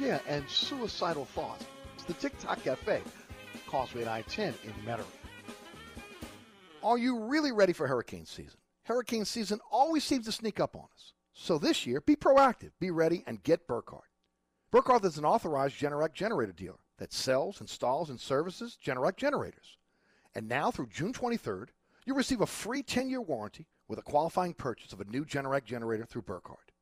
Yeah, and suicidal thoughts. It's the TikTok Cafe, Causeway I-10 in Metairie. Are you really ready for hurricane season? Hurricane season always seems to sneak up on us. So this year, be proactive, be ready, and get Burkhardt. Burkhardt is an authorized Generac generator dealer that sells, installs, and services Generac generators. And now through June 23rd, you receive a free 10-year warranty with a qualifying purchase of a new Generac generator through Burkhardt.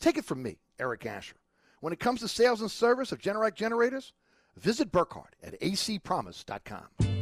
Take it from me, Eric Asher. When it comes to sales and service of Generac generators, visit Burkhardt at acpromise.com.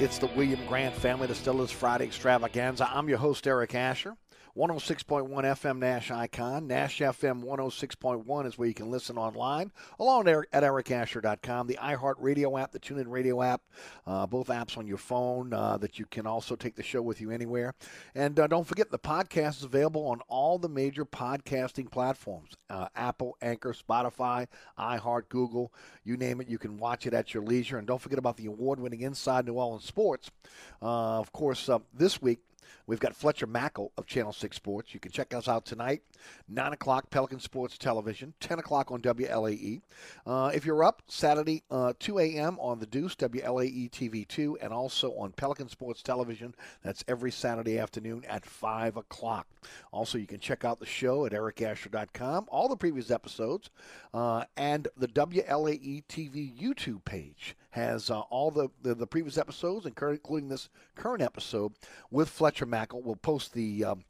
It's the William Grant Family Distillers Friday Extravaganza. I'm your host, Eric Asher. 106.1 FM Nash Icon. Nash FM 106.1 is where you can listen online, along there at ericasher.com. The iHeartRadio app, the TuneIn Radio app, uh, both apps on your phone uh, that you can also take the show with you anywhere. And uh, don't forget, the podcast is available on all the major podcasting platforms uh, Apple, Anchor, Spotify, iHeart, Google, you name it. You can watch it at your leisure. And don't forget about the award winning Inside New Orleans Sports. Uh, of course, uh, this week, We've got Fletcher Mackel of Channel 6 Sports. You can check us out tonight, 9 o'clock, Pelican Sports Television, 10 o'clock on WLAE. Uh, if you're up, Saturday, uh, 2 a.m. on The Deuce, WLAE TV 2, and also on Pelican Sports Television. That's every Saturday afternoon at 5 o'clock. Also, you can check out the show at ericasher.com, all the previous episodes, uh, and the WLAE TV YouTube page has uh, all the, the, the, previous episodes, including this current episode with Fletcher Mackel. We'll post the um,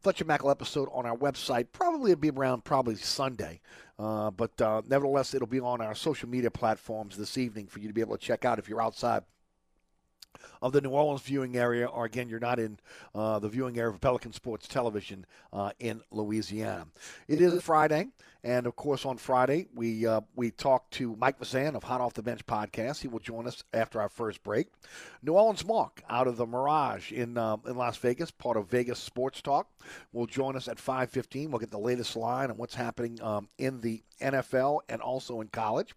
Fletcher Mackel episode on our website. Probably it'll be around probably Sunday, uh, but uh, nevertheless, it'll be on our social media platforms this evening for you to be able to check out if you're outside of the New Orleans viewing area, or again, you're not in uh, the viewing area of Pelican Sports Television uh, in Louisiana. It is Friday. And of course, on Friday we uh, we talked to Mike Fazan of Hot Off the Bench podcast. He will join us after our first break. New Orleans Mark out of the Mirage in uh, in Las Vegas, part of Vegas Sports Talk, will join us at 5:15. We'll get the latest line on what's happening um, in the NFL and also in college.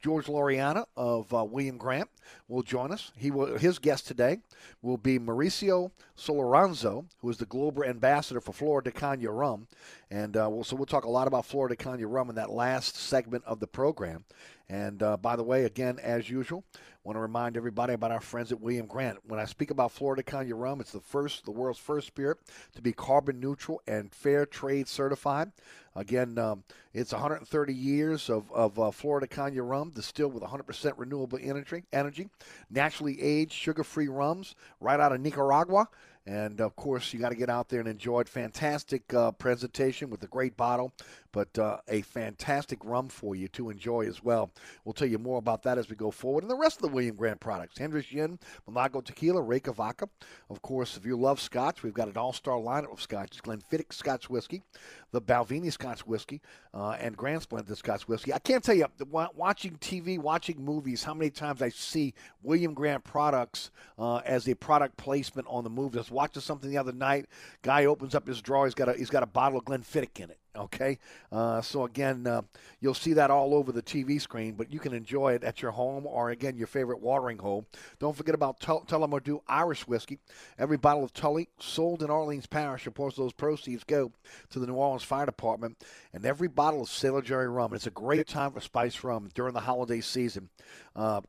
George Loriana of uh, William Grant will join us. He will, his guest today will be Mauricio Solorzano, who is the global ambassador for Flor de Caña Rum, and uh, we'll, so we'll talk a lot about Flor de Caña rum in that last segment of the program. And uh, by the way, again, as usual, want to remind everybody about our friends at William Grant. When I speak about Flor de Caña rum, it's the first, the world's first spirit to be carbon neutral and fair trade certified. Again, um, it's 130 years of, of uh, Flor de Caña rum distilled with 100% renewable energy, energy, naturally aged, sugar-free rums right out of Nicaragua. And of course, you got to get out there and enjoy it. Fantastic uh, presentation with a great bottle, but uh, a fantastic rum for you to enjoy as well. We'll tell you more about that as we go forward. And the rest of the William Grant products Hendrick's Gin, Milagro Tequila, Reyka Vodka. Of course, if you love scotch, we've got an all star lineup of scotches Glenfiddich Scotch Whiskey, the Balvenie Scotch Whiskey, uh, and Grand Splendid Scotch Whiskey. I can't tell you, watching TV, watching movies, how many times I see William Grant products uh, as a product placement on the movie. Watching something the other night. Guy opens up his drawer. He's got a he's got a bottle of Glenfiddich in it. Okay, uh, so again, uh, you'll see that all over the TV screen, but you can enjoy it at your home or again your favorite watering hole. Don't forget about Tullamore Irish whiskey. Every bottle of Tully sold in Orleans Parish, of course, those proceeds go to the New Orleans Fire Department, and every bottle of Sailor Jerry rum. It's a great time for spice rum during the holiday season. Uh,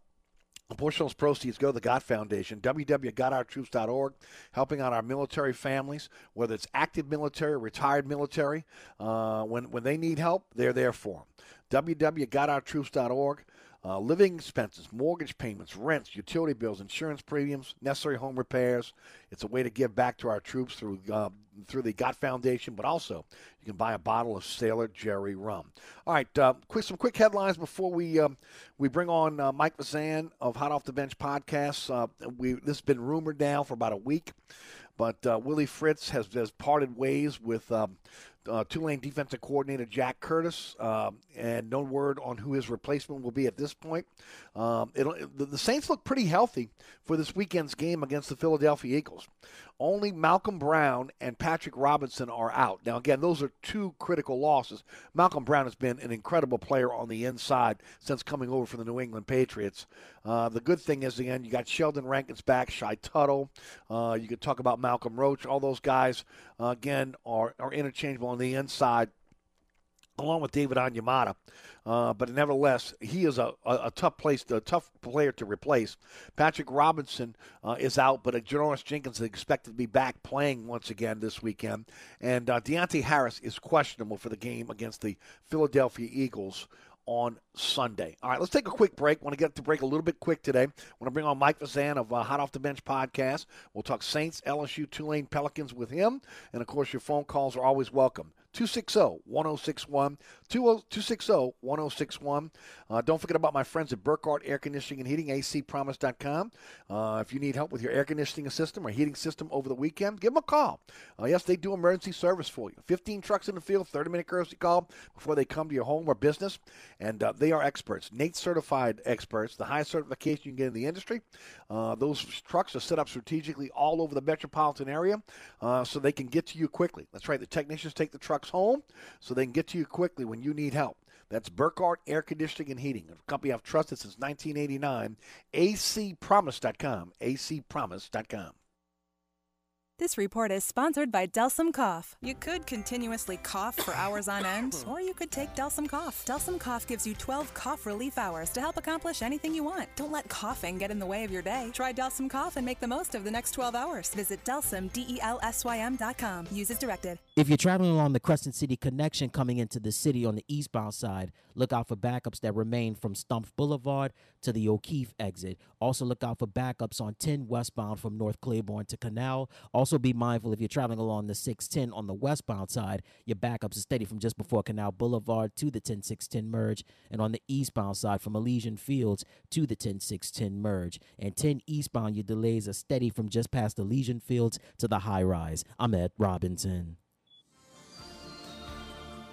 a portion of those proceeds go to the God Foundation, www.gotourtroops.org, helping out our military families, whether it's active military, retired military. Uh, when, when they need help, they're there for them. www.gotourtroops.org. Uh, living expenses, mortgage payments, rents, utility bills, insurance premiums, necessary home repairs. It's a way to give back to our troops through uh, through the Got Foundation, but also you can buy a bottle of Sailor Jerry rum. All right, uh, quick some quick headlines before we um, we bring on uh, Mike Fazan of Hot Off the Bench podcasts. Uh, we this has been rumored now for about a week. But uh, Willie Fritz has, has parted ways with um, uh, Tulane defensive coordinator Jack Curtis, um, and no word on who his replacement will be at this point. Um, the, Saints look pretty healthy for this weekend's game against the Philadelphia Eagles. Only Malcom Brown and Patrick Robinson are out. Now, again, those are two critical losses. Malcom Brown has been an incredible player on the inside since coming over from the New England Patriots. Uh, the good thing is, again, you got Sheldon Rankins back, Shy Tuttle. Uh, you could talk about Malcolm Roach. All those guys, uh, again, are, are interchangeable on the inside along with David Onyemata. Uh, but nevertheless, he is a, a, a, tough place, a tough player to replace. Patrick Robinson uh, is out, but Janoris Jenkins is expected to be back playing once again this weekend. And uh, Deonte Harris is questionable for the game against the Philadelphia Eagles on Sunday. All right, let's take a quick break. Want to get to break a little bit quick today. Want to bring on Mike Fazan of uh, Hot Off the Bench podcast. We'll talk Saints, LSU, Tulane, Pelicans with him, and of course, your phone calls are always welcome. 260 1061. 260 1061. Uh, don't forget about my friends at Burkhardt Air Conditioning and Heating, acpromise.com. Uh, if you need help with your air conditioning system or heating system over the weekend, give them a call. Uh, yes, they do emergency service for you. 15 trucks in the field, 30 minute courtesy call before they come to your home or business. And uh, they are experts, NATE certified experts, the highest certification you can get in the industry. Uh, those trucks are set up strategically all over the metropolitan area uh, so they can get to you quickly. That's right, the technicians take the trucks home so they can get to you quickly when you need help. That's Burkhardt Air Conditioning and Heating, a company I've trusted since 1989. acpromise.com, acpromise.com. This report is sponsored by Delsym Cough. You could continuously cough for hours on end, or you could take Delsym Cough. Delsym Cough gives you 12 cough relief hours to help accomplish anything you want. Don't let coughing get in the way of your day. Try Delsym Cough and make the most of the next 12 hours. Visit Delsym, D-E-L-S-Y-M.com. Use as directed. If you're traveling along the Crescent City connection coming into the city on the eastbound side, look out for backups that remain from Stump Boulevard to the O'Keefe exit. Also look out for backups on 10 westbound from North Claiborne to Canal. Also be mindful if you're traveling along the 610 on the westbound side, your backups are steady from just before Canal Boulevard to the 10610 merge, and on the eastbound side from Elysian Fields to the 10610 merge. And 10 eastbound, your delays are steady from just past Elysian Fields to the high rise. I'm Ed Robinson.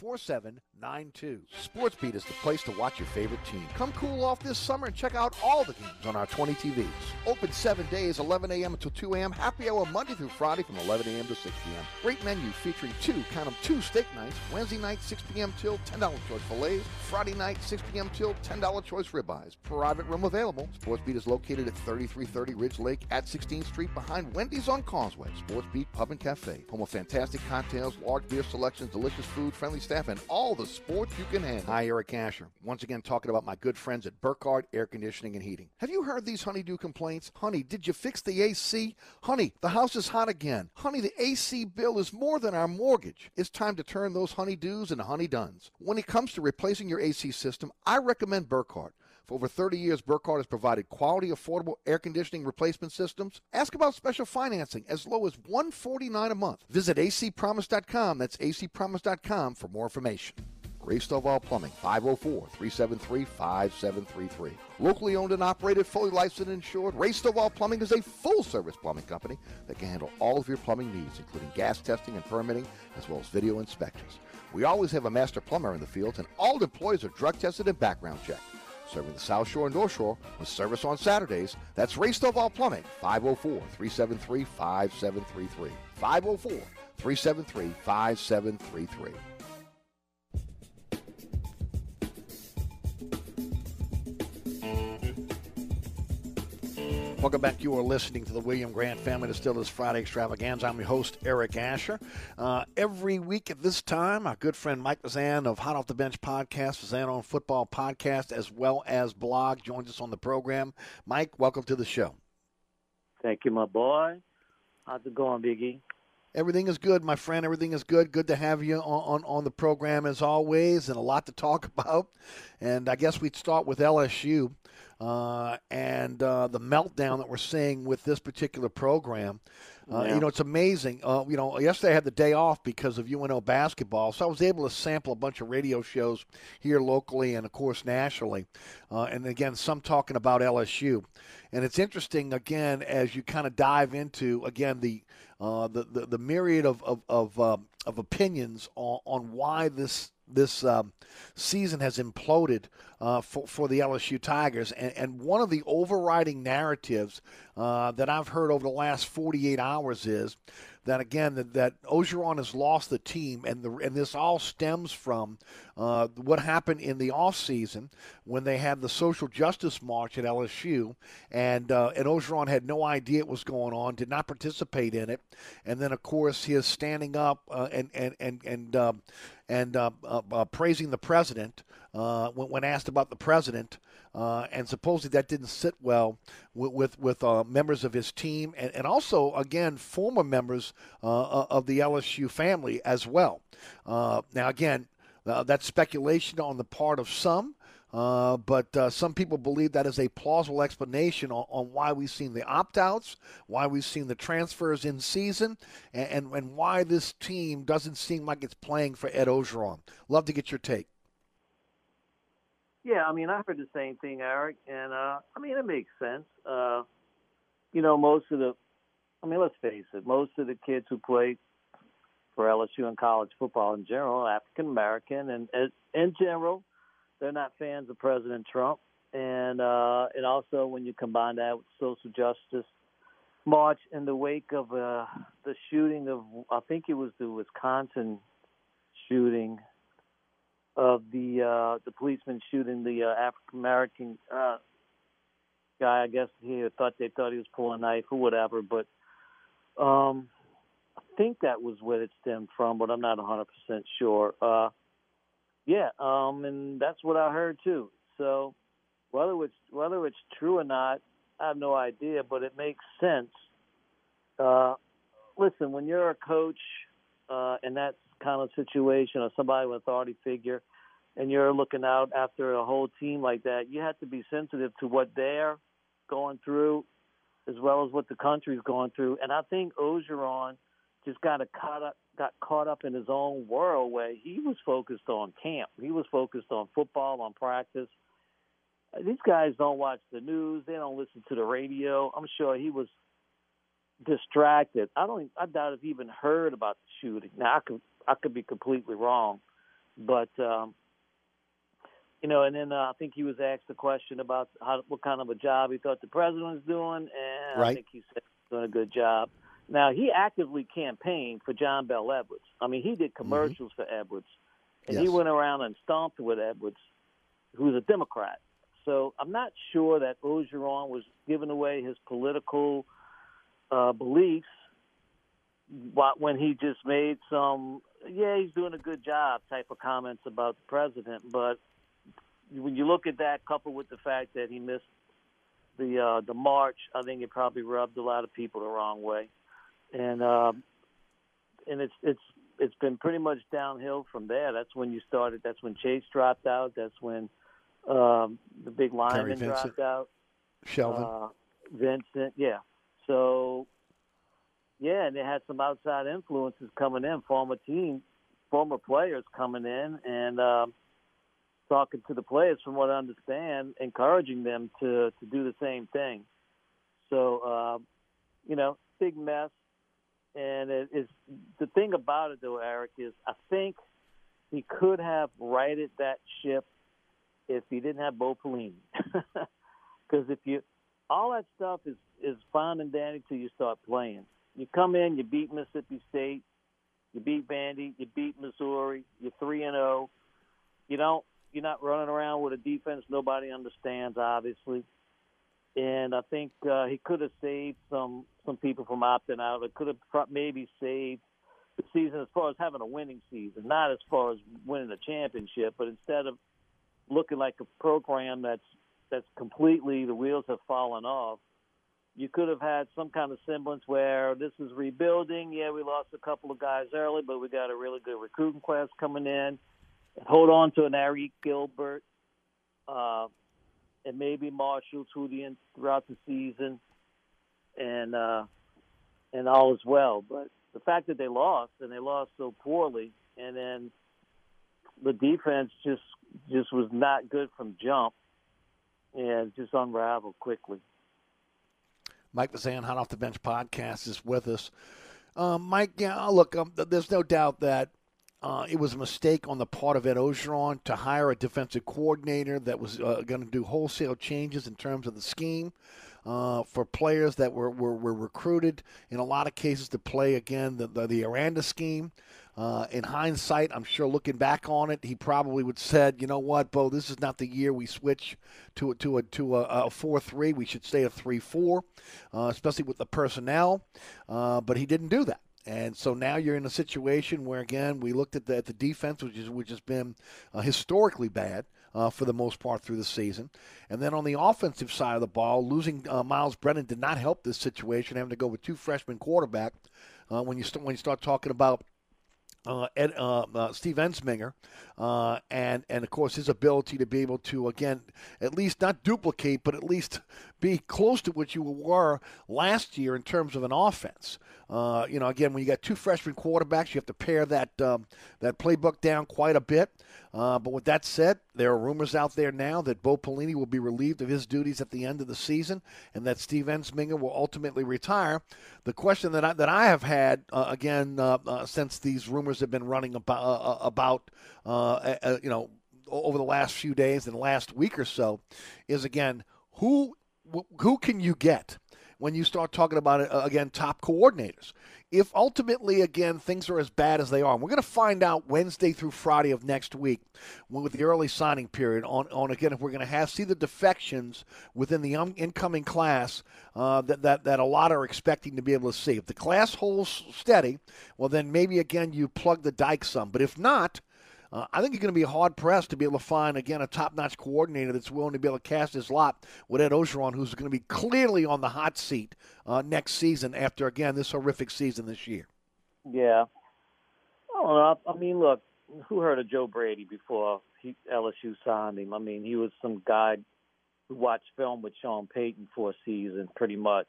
4792. SportsBeat is the place to watch your favorite team. Come cool off this summer and check out all the games on our 20 TVs. Open seven days, 11 a.m. until 2 a.m. Happy hour Monday through Friday from 11 a.m. to 6 p.m. Great menu featuring two, count them, two steak nights. Wednesday night, 6 p.m. till $10 choice fillets. Friday night, 6 p.m. till $10 choice ribeyes. Private room available. SportsBeat is located at 3330 Ridge Lake at 16th Street behind Wendy's on Causeway. SportsBeat Pub and Cafe. Home of fantastic cocktails, large beer selections, delicious food, friendly staff, and all the sports you can handle. Hi, Eric Asher. Once again, talking about my good friends at Burkhardt Air Conditioning and Heating. Have you heard these honeydew complaints? Honey, did you fix the AC? Honey, the house is hot again. Honey, the AC bill is more than our mortgage. It's time to turn those honeydews into honeyduns. When it comes to replacing your AC system, I recommend Burkhardt. For over 30 years, Burkhardt has provided quality, affordable air conditioning replacement systems. Ask about special financing as low as 149 a month. Visit acpromise.com. That's acpromise.com for more information. Ray Stovall Plumbing, 504-373-5733. Locally owned and operated, fully licensed and insured, Ray Stovall Plumbing is a full-service plumbing company that can handle all of your plumbing needs, including gas testing and permitting, as well as video inspections. We always have a master plumber in the field, and all employees are drug tested and background checked serving the South Shore and North Shore with service on Saturdays. That's Ray Stovall Plumbing, 504 373 5733. 504 373 5733. Welcome back. You are listening to the William Grant Family Distillers Friday Extravaganza. I'm your host, Eric Asher. Uh, every week at this time, our good friend Mike Fazan of Hot Off the Bench podcast, Fazan on Football podcast, as well as blog, joins us on the program. Mike, welcome to the show. Thank you, my boy. How's it going, Biggie? Everything is good, my friend. Everything is good. Good to have you on, on, on the program as always, and a lot to talk about. And I guess we'd start with LSU uh, and uh, the meltdown that we're seeing with this particular program. Uh, yeah. You know, it's amazing. Uh, you know, yesterday I had the day off because of UNO basketball, so I was able to sample a bunch of radio shows here locally and, of course, nationally. Uh, and again, some talking about LSU. And it's interesting, again, as you kind of dive into, again, the uh, the, the, the myriad of of of, um, of opinions on, on why this this um, season has imploded uh, for, for the LSU Tigers. And, and one of the overriding narratives uh, that I've heard over the last 48 hours is that again that, that Orgeron has lost the team, and the and this all stems from uh, what happened in the off season when they had the social justice march at LSU, and uh, and Orgeron had no idea what was going on, did not participate in it, and then of course his standing up uh, and and and and um, and uh, uh, uh, praising the president when, when asked about the president. Uh, and supposedly that didn't sit well with with, with uh, members of his team, and, and also again former members uh, of the LSU family as well. now again, that's speculation on the part of some. Uh, but uh, some people believe that is a plausible explanation on, on why we've seen the opt outs, why we've seen the transfers in season, and, and, and, why this team doesn't seem like it's playing for Ed Orgeron. Love to get your take. Yeah, I mean, I heard the same thing, Eric, and uh, I mean, it makes sense. Uh, you know, most of the, I mean, let's face it, most of the kids who play for LSU and college football in general, African American, and, and in general, they're not fans of President Trump. And uh, and also when you combine that with social justice march in the wake of uh, the shooting of, I think it was the Wisconsin shooting of the uh, the policeman shooting the uh, African American uh, guy. I guess he thought they thought he was pulling a knife or whatever, but um, I think that was where it stemmed from, but I'm not 100 percent sure. Uh, yeah, um, and that's what I heard too. So whether it's whether it's true or not, I have no idea, but it makes sense. Uh, listen, when you're a coach uh, in that kind of situation or somebody with authority figure, and you're looking out after a whole team like that, you have to be sensitive to what they're going through as well as what the country's going through. And I think Orgeron just got caught up got caught up in his own world where he was focused on camp. He was focused on football, on practice. These guys don't watch the news. They don't listen to the radio. I'm sure he was distracted. I don't. I doubt if he even heard about the shooting. Now I could. I could be completely wrong, but um, you know. And then uh, I think he was asked a question about how what kind of a job he thought the president was doing, and right. I think he said he was doing a good job. Now he actively campaigned for John Bell Edwards. I mean, he did commercials mm-hmm. for Edwards, and yes. he went around and stomped with Edwards, who's a Democrat. So I'm not sure that Orgeron was giving away his political uh, beliefs when he just made some, yeah, he's doing a good job type of comments about the president. But when you look at that, coupled with the fact that he missed the uh, the march, I think it probably rubbed a lot of people the wrong way and uh, and it's it's it's been pretty much downhill from there. That's when you started. That's when Chase dropped out. That's when um, the big lineman dropped out. Shelvin, uh, Vincent, yeah. So yeah, and they had some outside influences coming in, former team, former players coming in, and um, talking to the players, from what I understand, encouraging them to to do the same thing. So uh, you know, big mess. And it is the thing about it, though, Eric, is I think he could have righted that ship if he didn't have Bo Pelini. Because if you, all that stuff is is fine and dandy till you start playing. You come in, you beat Mississippi State, you beat Vandy, you beat Missouri, you're three and zero. Oh. You don't, you're not running around with a defense nobody understands, obviously and I think uh, he could have saved some some people from opting out. It could have maybe saved the season as far as having a winning season, not as far as winning a championship, but instead of looking like a program that's that's completely the wheels have fallen off. You could have had some kind of semblance where this is rebuilding. Yeah, we lost a couple of guys early, but we got a really good recruiting class coming in. Hold on to an Arik Gilbert. Uh, and maybe Marshall the throughout the season, and uh, and all is well. But the fact that they lost and they lost so poorly, and then the defense just just was not good from jump, and just unraveled quickly. Mike Fazan, Hot Off the Bench podcast, is with us. Um, Mike, yeah, look, um, there's no doubt that uh, it was a mistake on the part of Ed Orgeron to hire a defensive coordinator that was uh, going to do wholesale changes in terms of the scheme uh, for players that were, were, were, recruited in a lot of cases to play again the, the, the Aranda scheme. Uh, in hindsight, I'm sure looking back on it, he probably would said, "You know what, Bo? This is not the year we switch to a, to a to a, a four three. We should stay a three four, uh, especially with the personnel." Uh, but he didn't do that. And so now you're in a situation where, again, we looked at the, at the defense, which, is, which has been uh, historically bad uh, for the most part through the season. And then on the offensive side of the ball, losing uh, Myles Brennan did not help this situation, having to go with two freshman quarterback. Uh, when you st- when you start talking about uh, Ed, uh, uh, Steve Ensminger, uh, and and of course his ability to be able to again at least not duplicate, but at least be close to what you were last year in terms of an offense. Uh, you know, again, when you got two freshman quarterbacks, you have to pare that um, that playbook down quite a bit. Uh, but with that said, there are rumors out there now that Bo Pelini will be relieved of his duties at the end of the season, and that Steve Ensminger will ultimately retire. The question that I, that I have had uh, again uh, uh, since these rumors have been running about about you know over the last few days and last week or so is again who who can you get when you start talking about uh, again top coordinators. If ultimately again things are as bad as they are, and we're going to find out Wednesday through Friday of next week with the early signing period on, on again if we're going to have see the defections within the um, incoming class uh, that, that that a lot are expecting to be able to see. If the class holds steady, well then maybe again you plug the dike some. But if not, uh, I think you're going to be hard pressed to be able to find again a top notch coordinator that's willing to be able to cast his lot with Ed Orgeron, who's going to be clearly on the hot seat uh, next season after again this horrific season this year. Yeah, I don't know. I mean, look, who heard of Joe Brady before he, LSU signed him. I mean, he was some guy who watched film with Sean Payton for a season, pretty much,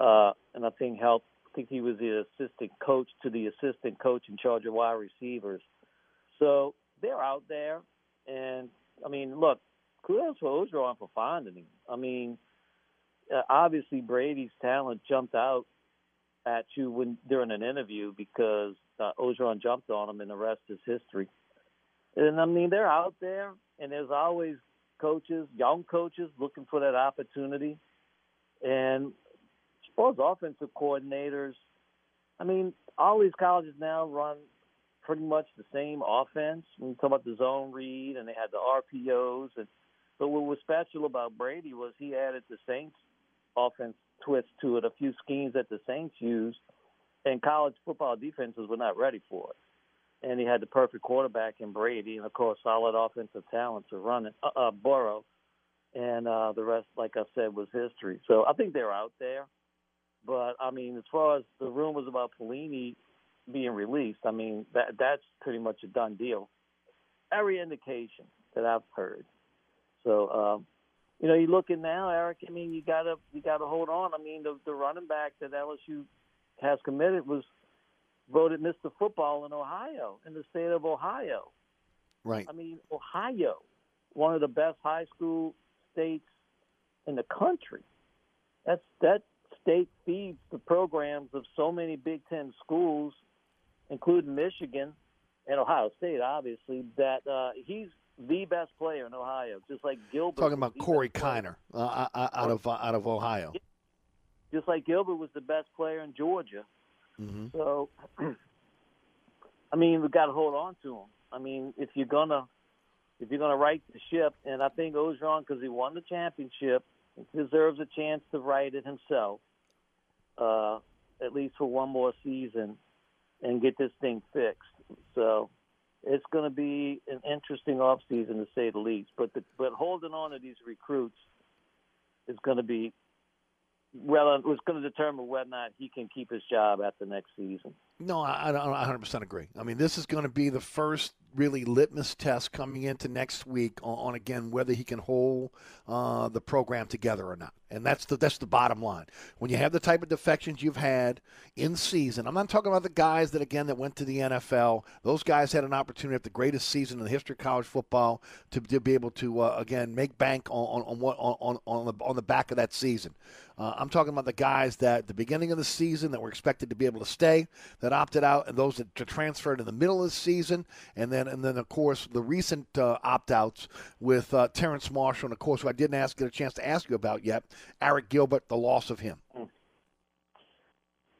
uh, and I think helped. I think he was the assistant coach to the assistant coach in charge of wide receivers. So they're out there, and I mean, look, kudos for Orgeron for finding him. I mean, uh, obviously Brady's talent jumped out at you when during an interview because uh, Orgeron jumped on him, and the rest is history. And I mean, they're out there, and there's always coaches, young coaches, looking for that opportunity. And as far as offensive coordinators, I mean, all these colleges now run pretty much the same offense. You talk about the zone read, and they had the RPOs, and but what was special about Brady was he added the Saints offense twist to it, a few schemes that the Saints used, and college football defenses were not ready for it. And he had the perfect quarterback in Brady, and of course, solid offensive talent to run it, uh, uh, Burrow, and uh, the rest, like I said, was history. So I think they're out there. But I mean, as far as the rumors about Pelini being released, I mean that that's pretty much a done deal. Every indication that I've heard. So um, you know, you're looking now, Eric. I mean, you gotta you gotta hold on. I mean, the the running back that LSU has committed was voted Mr. Football in Ohio, in the state of Ohio. Right. I mean, Ohio, one of the best high school states in the country. That's that state feeds the programs of so many Big Ten schools, including Michigan and Ohio State, obviously. That uh, he's the best player in Ohio, just like Gilbert. Talking about Corey Kiner uh, out of uh, out of Ohio. Just like Gilbert was the best player in Georgia. Mm-hmm. So, I mean, we've got to hold on to him. I mean, if you're gonna if you're gonna right the ship, and I think Orgeron, because he won the championship, deserves a chance to right it himself, uh, at least for one more season, and get this thing fixed. So it's going to be an interesting off season to say the least. But the, but holding on to these recruits is going to be well, it's going to determine whether or not he can keep his job the next season. No, I, I 100% agree. I mean, this is going to be the first really litmus test coming into next week on, on again whether he can hold uh, the program together or not. And that's the that's the bottom line. When you have the type of defections you've had in season, I'm not talking about the guys that again that went to the NFL. Those guys had an opportunity at the greatest season in the history of college football to, to be able to uh, again make bank on, on, on what on, on the on the back of that season. Uh, I'm talking about the guys that at the beginning of the season that were expected to be able to stay, that opted out, and those that transferred in the middle of the season, and then and then of course the recent uh, opt-outs with uh, Terrace Marshall, and of course who I didn't ask get a chance to ask you about yet, Arik Gilbert, the loss of him.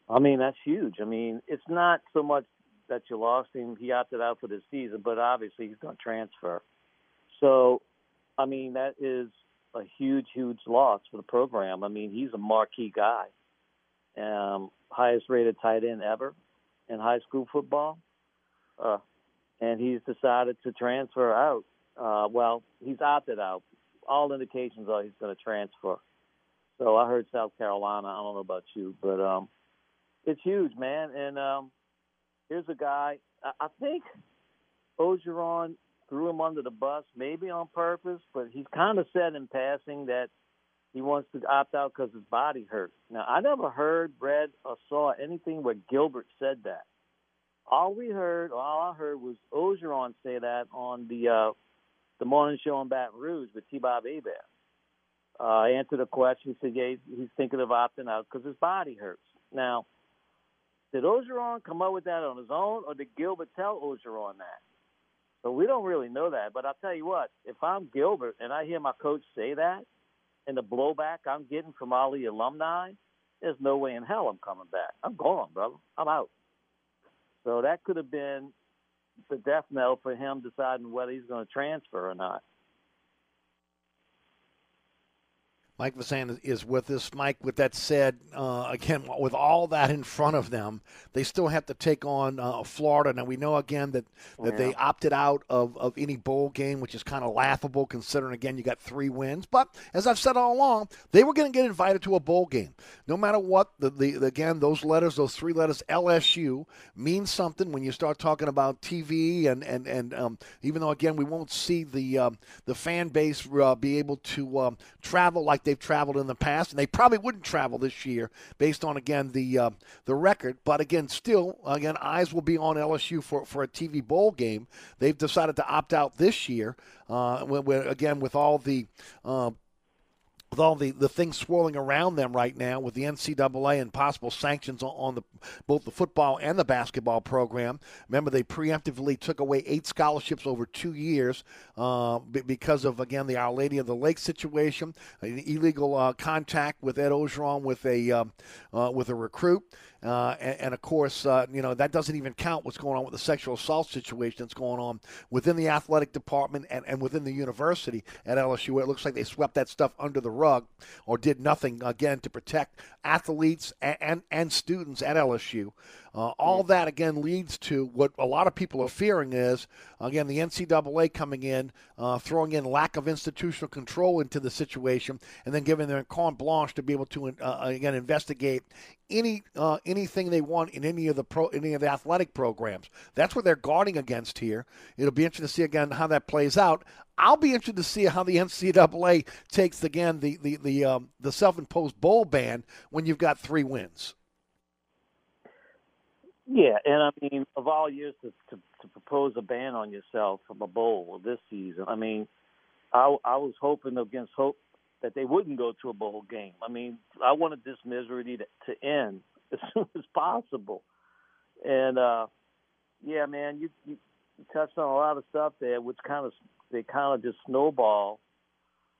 I mean that's huge. I mean it's not so much that you lost him; he opted out for the season, but obviously he's going to transfer. So, I mean that is a huge, huge loss for the program. I mean, he's a marquee guy, um, highest rated tight end ever in high school football, uh, and he's decided to transfer out. Uh, well, he's opted out. All indications are he's going to transfer. So I heard South Carolina. I don't know about you, but um, it's huge, man. And um, here's a guy. I, I think Orgeron threw him under the bus, maybe on purpose, but he's kind of said in passing that he wants to opt out because his body hurts. Now, I never heard, read, or saw anything where Gilbert said that. All we heard, all I heard was Orgeron say that on the uh, the morning show in Baton Rouge with T-Bob Hebert. Uh, I answered a question. He said, yeah, he's thinking of opting out because his body hurts. Now, did Orgeron come up with that on his own, or did Gilbert tell Orgeron that? So we don't really know that. But I'll tell you what, if I'm Gilbert and I hear my coach say that, and the blowback I'm getting from all the alumni, there's no way in hell I'm coming back. I'm gone, brother. I'm out. So that could have been the death knell for him deciding whether he's going to transfer or not. Mike Fazan is with us. Mike, with that said, uh, again, with all that in front of them, they still have to take on uh, Florida. Now, we know, again, that, that yeah. they opted out of, of any bowl game, which is kind of laughable considering, again, you got three wins. But as I've said all along, they were going to get invited to a bowl game. No matter what, the, the, the, again, those letters, those three letters, LSU, mean something when you start talking about TV. And, and, and um, even though, again, we won't see the, um, the fan base uh, be able to um, travel like they've traveled in the past, and they probably wouldn't travel this year based on again the uh, the record. But again, still, again, eyes will be on LSU for for a TV bowl game. They've decided to opt out this year. Uh, when, when, again, with all the uh, with all the, the things swirling around them right now with the NCAA and possible sanctions on, the both the football and the basketball program. Remember, they preemptively took away eight scholarships over two years uh, because of, again, the Our Lady of the Lake situation, illegal uh, contact with Ed Orgeron with a, uh, uh with a recruit. Uh, and, and, of course, uh, you know, that doesn't even count what's going on with the sexual assault situation that's going on within the athletic department and, and within the university at LSU, where it looks like they swept that stuff under the rug or did nothing, again, to protect athletes and, and, and students at LSU. Uh, all that again leads to what a lot of people are fearing is again the NCAA coming in, uh, throwing in lack of institutional control into the situation, and then giving them carte blanche to be able to uh, again investigate any uh, anything they want in any of the pro any of the athletic programs. That's what they're guarding against here. It'll be interesting to see again how that plays out. I'll be interested to see how the NCAA takes again the the the um, the self-imposed bowl ban when you've got three wins. Yeah, and I mean, of all years to, to to propose a ban on yourself from a bowl this season, I mean, I I was hoping against hope that they wouldn't go to a bowl game. I mean, I wanted this misery to, to end as soon as possible, and uh yeah, man, you, you touched on a lot of stuff there, which kind of they kind of just snowball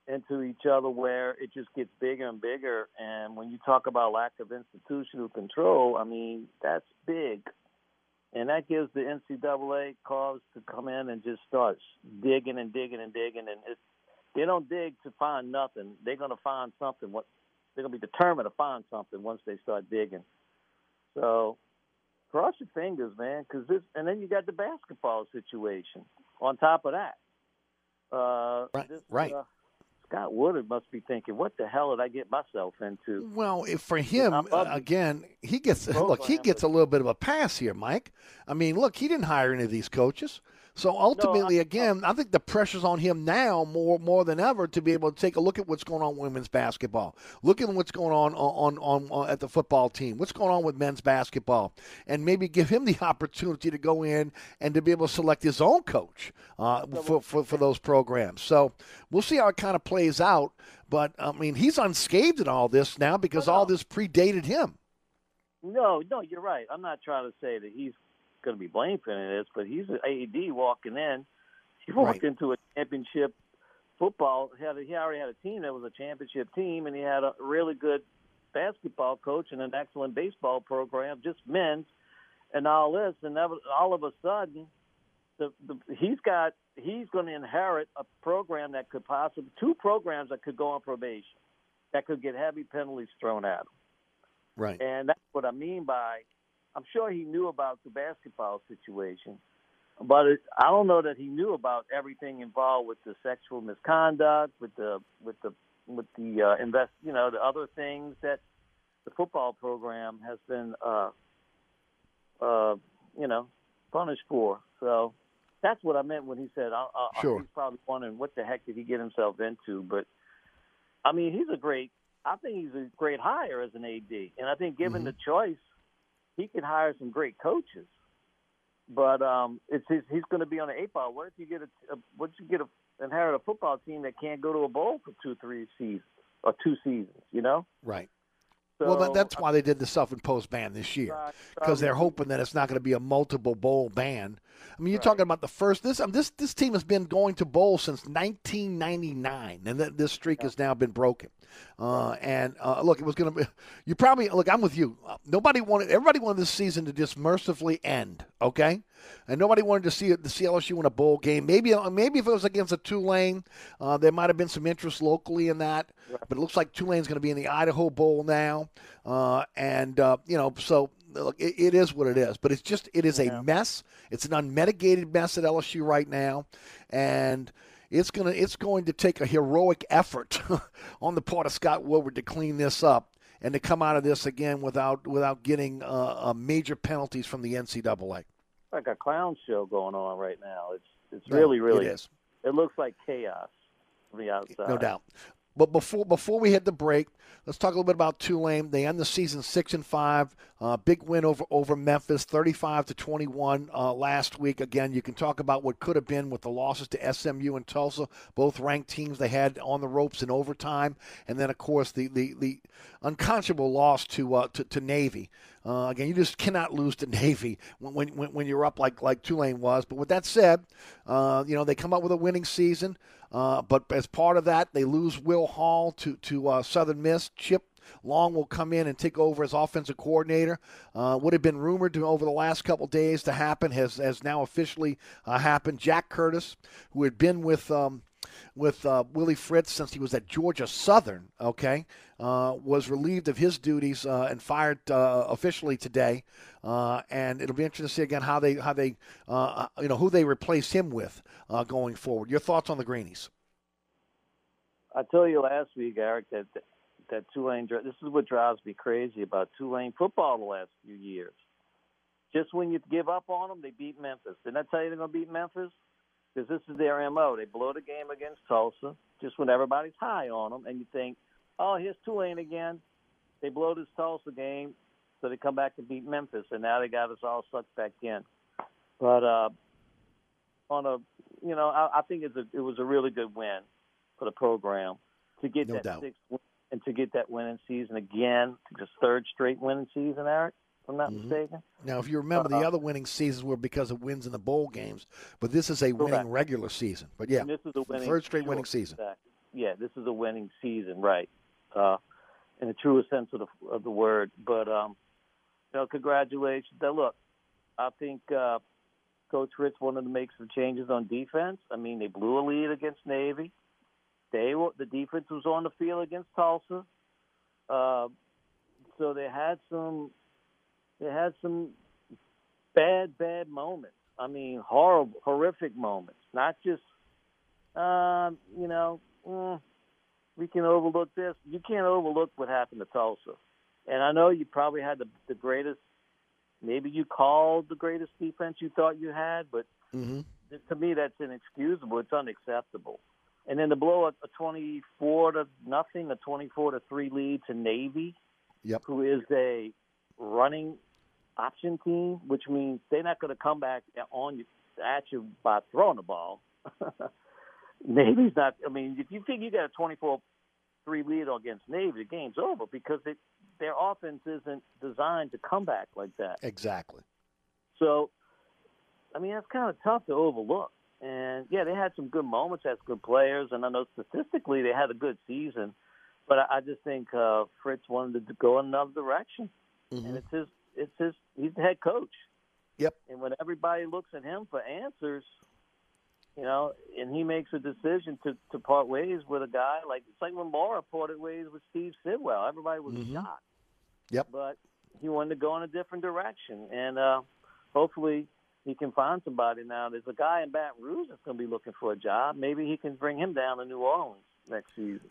into each other where it just gets bigger and bigger. And when you talk about lack of institutional control, I mean, that's big. And that gives the NCAA cause to come in and just start digging and digging and digging. And it's, they don't dig to find nothing. They're going to find something. What they're going to be determined to find something once they start digging. So cross your fingers, man, because this. And then you got the basketball situation on top of that. Uh, right. This, right. Uh, Scott Woodward must be thinking, "What the hell did I get myself into?" Well, for him, uh, again, he gets look. He gets a little bit of a pass here, Mike. I mean, look, he didn't hire any of these coaches. So ultimately, no, I, again, I think the pressure's on him now more more than ever to be able to take a look at what's going on with women's basketball. Look at what's going on on, on, on at the football team. What's going on with men's basketball, and maybe give him the opportunity to go in and to be able to select his own coach uh, for, for for those programs. So we'll see how it kind of plays out. But I mean, he's unscathed in all this now because all this predated him. No, no, you're right. I'm not trying to say that he's going to be blamed for any of this, but he's an AD walking in. He walked right. into a championship football. He, had a, he already had a team that was a championship team, and he had a really good basketball coach and an excellent baseball program, just men's, and all this. And that was, all of a sudden, the, the, he's got he's going to inherit a program that could possibly two programs that could go on probation, that could get heavy penalties thrown at him. Right. And that's what I mean by I'm sure he knew about the basketball situation, but it, I don't know that he knew about everything involved with the sexual misconduct, with the with the with the uh, invest, you know, the other things that the football program has been, uh, uh, you know, punished for. So that's what I meant when he said, I, I, sure. he's probably wondering what the heck did he get himself into. But I mean, he's a great. I think he's a great hire as an AD, and I think given mm-hmm. the choice he can hire some great coaches, but um, it's his, he's going to be on the eight ball. What if you get a, a what if you get a inherit a football team that can't go to a bowl for two, three seasons or two seasons? You know, right. So, well, that's why they did the self-imposed ban this year, because they're hoping that it's not going to be a multiple bowl ban I mean, you're right. talking about the first. This um, this this team has been going to bowl since 1999, and th- this streak yeah. has now been broken. Uh, and uh, look, it was going to be. You probably look. I'm with you. Uh, nobody wanted. Everybody wanted this season to just mercifully end. Okay, and nobody wanted to see the LSU win a bowl game. Maybe uh, maybe if it was against a Tulane, uh, there might have been some interest locally in that. Right. But it looks like Tulane's going to be in the Idaho Bowl now, uh, and you know so look, it, it is what it is. But it's just it is a mess. It's an unmitigated mess at LSU right now, and it's gonna it's going to take a heroic effort on the part of Scott Woodward to clean this up and to come out of this again without without getting uh, uh, major penalties from the NCAA. Like a clown show going on right now. It's it's really really it is. It looks like chaos from the outside. No doubt. But before before we hit the break, let's talk a little bit about Tulane. They end the season six and five. Uh, big win over over Memphis, thirty five to twenty one uh, last week. Again, you can talk about what could have been with the losses to SMU and Tulsa, both ranked teams they had on the ropes in overtime, and then of course the the, the unconscionable loss to uh, to, to Navy. Uh, again, you just cannot lose to Navy when, when, when you're up like like Tulane was. But with that said, uh, you know they come up with a winning season. Uh, but as part of that, they lose Will Hall to to uh, Southern Miss. Chip Long will come in and take over as offensive coordinator. Uh, would have been rumored to, over the last couple days to happen has has now officially uh, happened. Jack Curtis, who had been with um, with uh, Willie Fritz since he was at Georgia Southern, okay, uh, was relieved of his duties uh, and fired uh, officially today. Uh, and it'll be interesting to see again how they how they uh, you know who they replace him with going forward. Your thoughts on the Greenies? I told you last week, Eric, that that Tulane. This is what drives me crazy about Tulane football the last few years. Just when you give up on them, they beat Memphis. Didn't I tell you they're going to beat Memphis? Because this is their MO. They blow the game against Tulsa just when everybody's high on them, and you think, oh, here's Tulane again. They blow this Tulsa game, so they come back and beat Memphis, and now they got us all sucked back in. But uh, on a, you know, I, I think it's a, it was a really good win for the program to get no that doubt. sixth win and to get that winning season again, just third straight winning season, Eric. I'm not mm-hmm. mistaken. Now, if you remember, uh, the other winning seasons were because of wins in the bowl games, but this is a winning regular season. But yeah, and this is a winning third straight winning season. Exactly. Yeah, this is a winning season, right? Uh, in the truest sense of the of the word. But um, you know, congratulations. Now, look, I think uh, Coach Fritz wanted to make some changes on defense. I mean, they blew a lead against Navy. They were, the defense was on the field against Tulsa. Uh, so they had some it had some bad, bad moments. I mean, horrible, horrific moments. Not just, um, you know, mm, we can overlook this. You can't overlook what happened to Tulsa. And I know you probably had the, the greatest, maybe you called the greatest defense you thought you had, but mm-hmm. to me that's inexcusable. It's unacceptable. And then to blow a, a 24 to nothing, a 24 to three lead to Navy, yep. who is a running option team, which means they're not going to come back on you at you by throwing the ball. Navy's not. I mean, if you think you got a 24 three lead against Navy, the game's over because it, their offense isn't designed to come back like that. Exactly. So, I mean, that's kind of tough to overlook. And yeah, they had some good moments, had good players, and I know statistically they had a good season. But I, I just think uh, Fritz wanted to go another direction, mm-hmm. and it's his it's his he's the head coach. Yep. And when everybody looks at him for answers, you know, and he makes a decision to to part ways with a guy like it's like when Mora parted ways with Steve Sidwell. Everybody was mm-hmm. shocked. Yep. But he wanted to go in a different direction, and uh, hopefully he can find somebody now. There's a guy in Baton Rouge that's going to be looking for a job. Maybe he can bring him down to New Orleans next season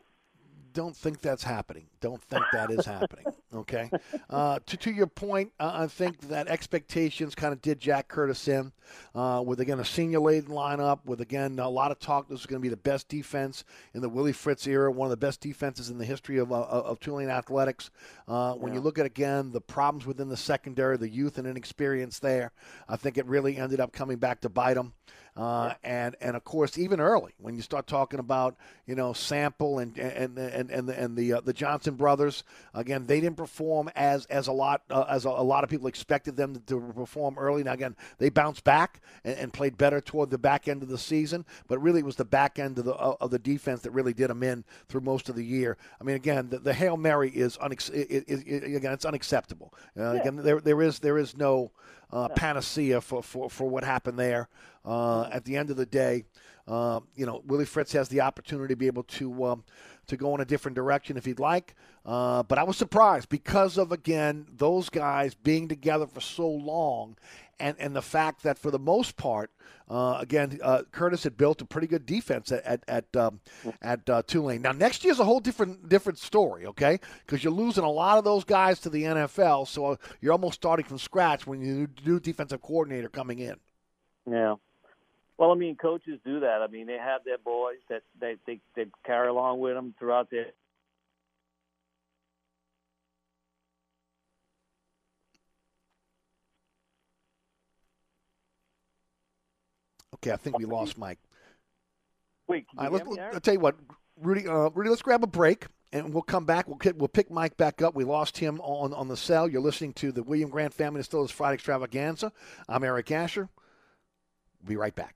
don't think that's happening. Don't think that is happening. Okay. Uh, to to your point, uh, I think that expectations kind of did Jack Curtis in uh, with again a senior laden lineup with again a lot of talk. This is going to be the best defense in the Willie Fritz era, one of the best defenses in the history of uh, of Tulane athletics. Uh, when yeah. you look at again the problems within the secondary, the youth and inexperience there, I think it really ended up coming back to bite them. Uh, and and of course, even early when you start talking about you know Sample and and and and the and the, uh, the Johnson brothers, again they didn't perform as as a lot uh, as a, a, lot of people expected them to, to, perform early. Now again, they bounced back and, and, played better toward the back end of the season, but really it was the back end of the of the defense that really did them in through most of the year. I mean, again, the, the hail mary is unex- it, it, it, again it's unacceptable. Uh, yeah. Again, there there is there is no uh, panacea for, for, for what happened there. Uh, at the end of the day, uh, you know, Willie Fritz has the opportunity to be able to um, to go in a different direction if he'd like. Uh, but I was surprised because of again those guys being together for so long, and and the fact that for the most part, uh, again, uh, Curtis had built a pretty good defense at at at, um, at uh, Tulane. Now next year's a whole different different story, okay? Because you're losing a lot of those guys to the NFL, so you're almost starting from scratch when you new defensive coordinator coming in. Yeah. Well, I mean, coaches do that. I mean, they have their boys that they they, they carry along with them throughout their Okay, I think we lost Mike. Wait, right, let's, I'll tell you what, Rudy. Uh, Rudy, let's grab a break and we'll come back. We'll we'll pick Mike back up. We lost him on on the cell. You're listening to the William Grant Family Distillers Friday Extravaganza. I'm Eric Asher. We'll be right back.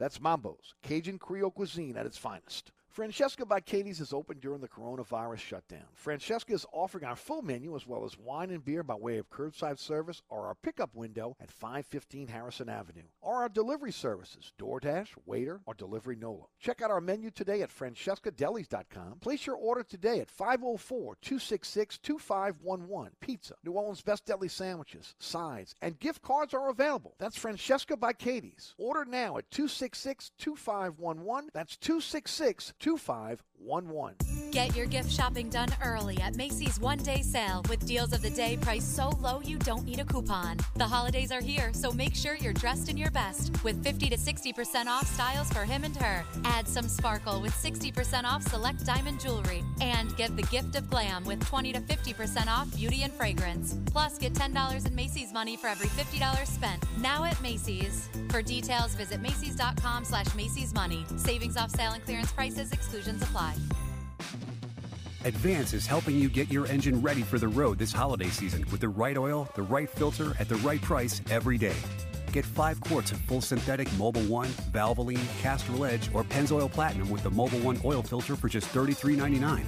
That's Mambo's, Cajun Creole cuisine at its finest. Francesca by Katie's is open during the coronavirus shutdown. Francesca is offering our full menu as well as wine and beer by way of curbside service or our pickup window at 515 Harrison Avenue, or our delivery services, DoorDash, Waitr, or Delivery Nola. Check out our menu today at francescadelis.com. Place your order today at 504-266-2511. Pizza, New Orleans Best Deli sandwiches, sides, and gift cards are available. That's Francesca by Katie's. Order now at 266-2511. That's 266 2511. Get your gift shopping done early at Macy's one day sale with deals of the day priced so low you don't need a coupon. The holidays are here, so make sure you're dressed in your best with 50 to 60% off styles for him and her. Add some sparkle with 60% off select diamond jewelry. And get the gift of glam with 20 to 50% off beauty and fragrance. Plus, get $10 in Macy's money for every $50 spent. Now at Macy's. For details, visit Macy's.com slash Macy's Money. Savings off sale and clearance prices, exclusions apply. Advance is helping you get your engine ready for the road this holiday season with the right oil, the right filter, at the right price every day. Get five quarts of full synthetic Mobil 1, Valvoline, Castrol Edge, or Pennzoil Platinum with the Mobil 1 oil filter for just $33.99.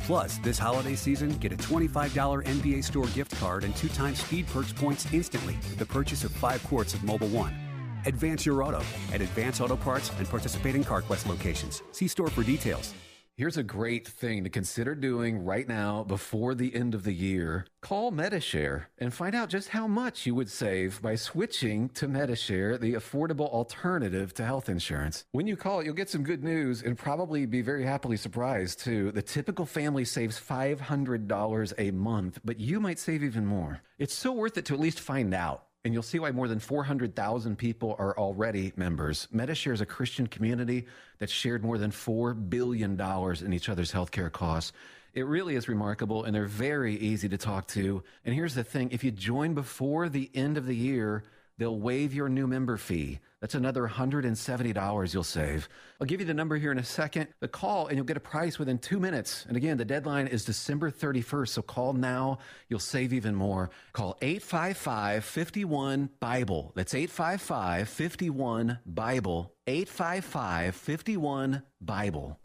Plus, this holiday season, get a $25 NBA store gift card and two times Speed Perks points instantly with the purchase of five quarts of Mobil 1. Advance your auto at Advance Auto Parts and participating CarQuest locations. See store for details. Here's a great thing to consider doing right now before the end of the year. Call Medi-Share and find out just how much you would save by switching to Medi-Share, the affordable alternative to health insurance. When you call, you'll get some good news and probably be very happily surprised too. The typical family saves $500 a month, but you might save even more. It's so worth it to at least find out. And you'll see why more than 400,000 people are already members. Medishare is a Christian community that shared more than $4 billion in each other's healthcare costs. It really is remarkable, and they're very easy to talk to. And here's the thing if you join before the end of the year, they'll waive your new member fee. That's another $170 you'll save. I'll give you the number here in a second. The call, and you'll get a price within two minutes. And again, the deadline is December 31st, so call now. You'll save even more. Call 855 51 Bible. That's 855 51 Bible. 855 51 Bible.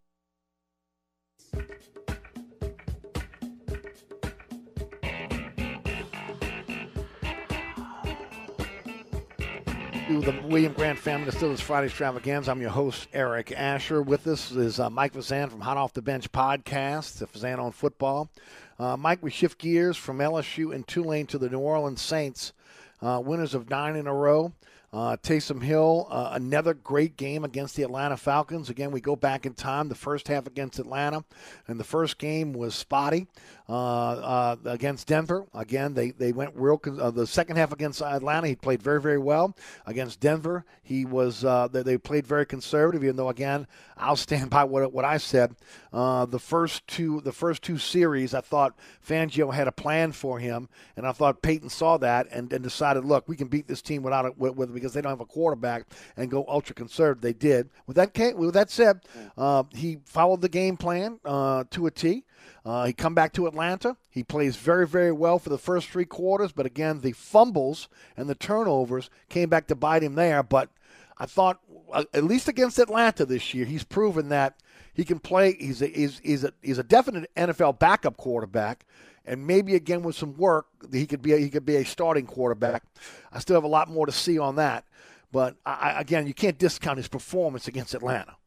The William Grant Family Distillers Friday Extravaganza. I'm your host, Eric Asher. With us is uh, Mike Fazan from Hot Off the Bench podcast, the Fazan on Football. Uh, Mike, we shift gears from LSU and Tulane to the New Orleans Saints, uh, winners of nine in a row. Uh, Taysom Hill, uh, another great game against the Atlanta Falcons. Again, we go back in time. The first half against Atlanta, and the first game was spotty against Denver. Again, they, they went real. Uh, the second half against Atlanta, he played very very well. Against Denver, he was uh, they, they, played very conservative. Even though again, I'll stand by what what I said. the first two the first two series, I thought Fangio had a plan for him, and I thought Payton saw that and, and decided, look, we can beat this team without it with, with because they don't have a quarterback and go ultra conservative. They did. With that, with that said, uh, he followed the game plan uh, to a T. Uh, he come back to Atlanta. He plays very, very well for the first three quarters, but again, the fumbles and the turnovers came back to bite him there. But I thought, uh, at least against Atlanta this year, he's proven that he can play. He's a, he's, he's a, he's a definite NFL backup quarterback and maybe again with some work, he could be a, he could be a starting quarterback. I still have a lot more to see on that, but I, again, you can't discount his performance against Atlanta.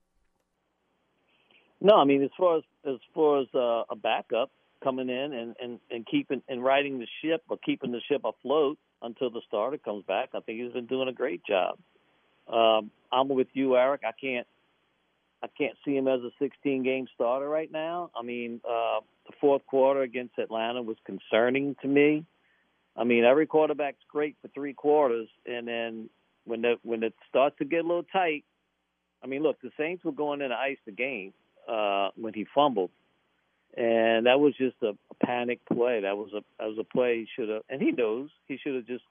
No, I mean as far as as far as uh, a backup coming in and and and keeping and riding the ship or keeping the ship afloat until the starter comes back, I think he's been doing a great job. Um, I'm with you, Eric. I can't I can't see him as a 16 game starter right now. I mean, uh, the fourth quarter against Atlanta was concerning to me. I mean, every quarterback's great for three quarters, and then when the when it starts to get a little tight, I mean, look, the Saints were going in to ice the game uh, when he fumbled, and that was just a, panic play. That was a that was a play he should have, and he knows he should have just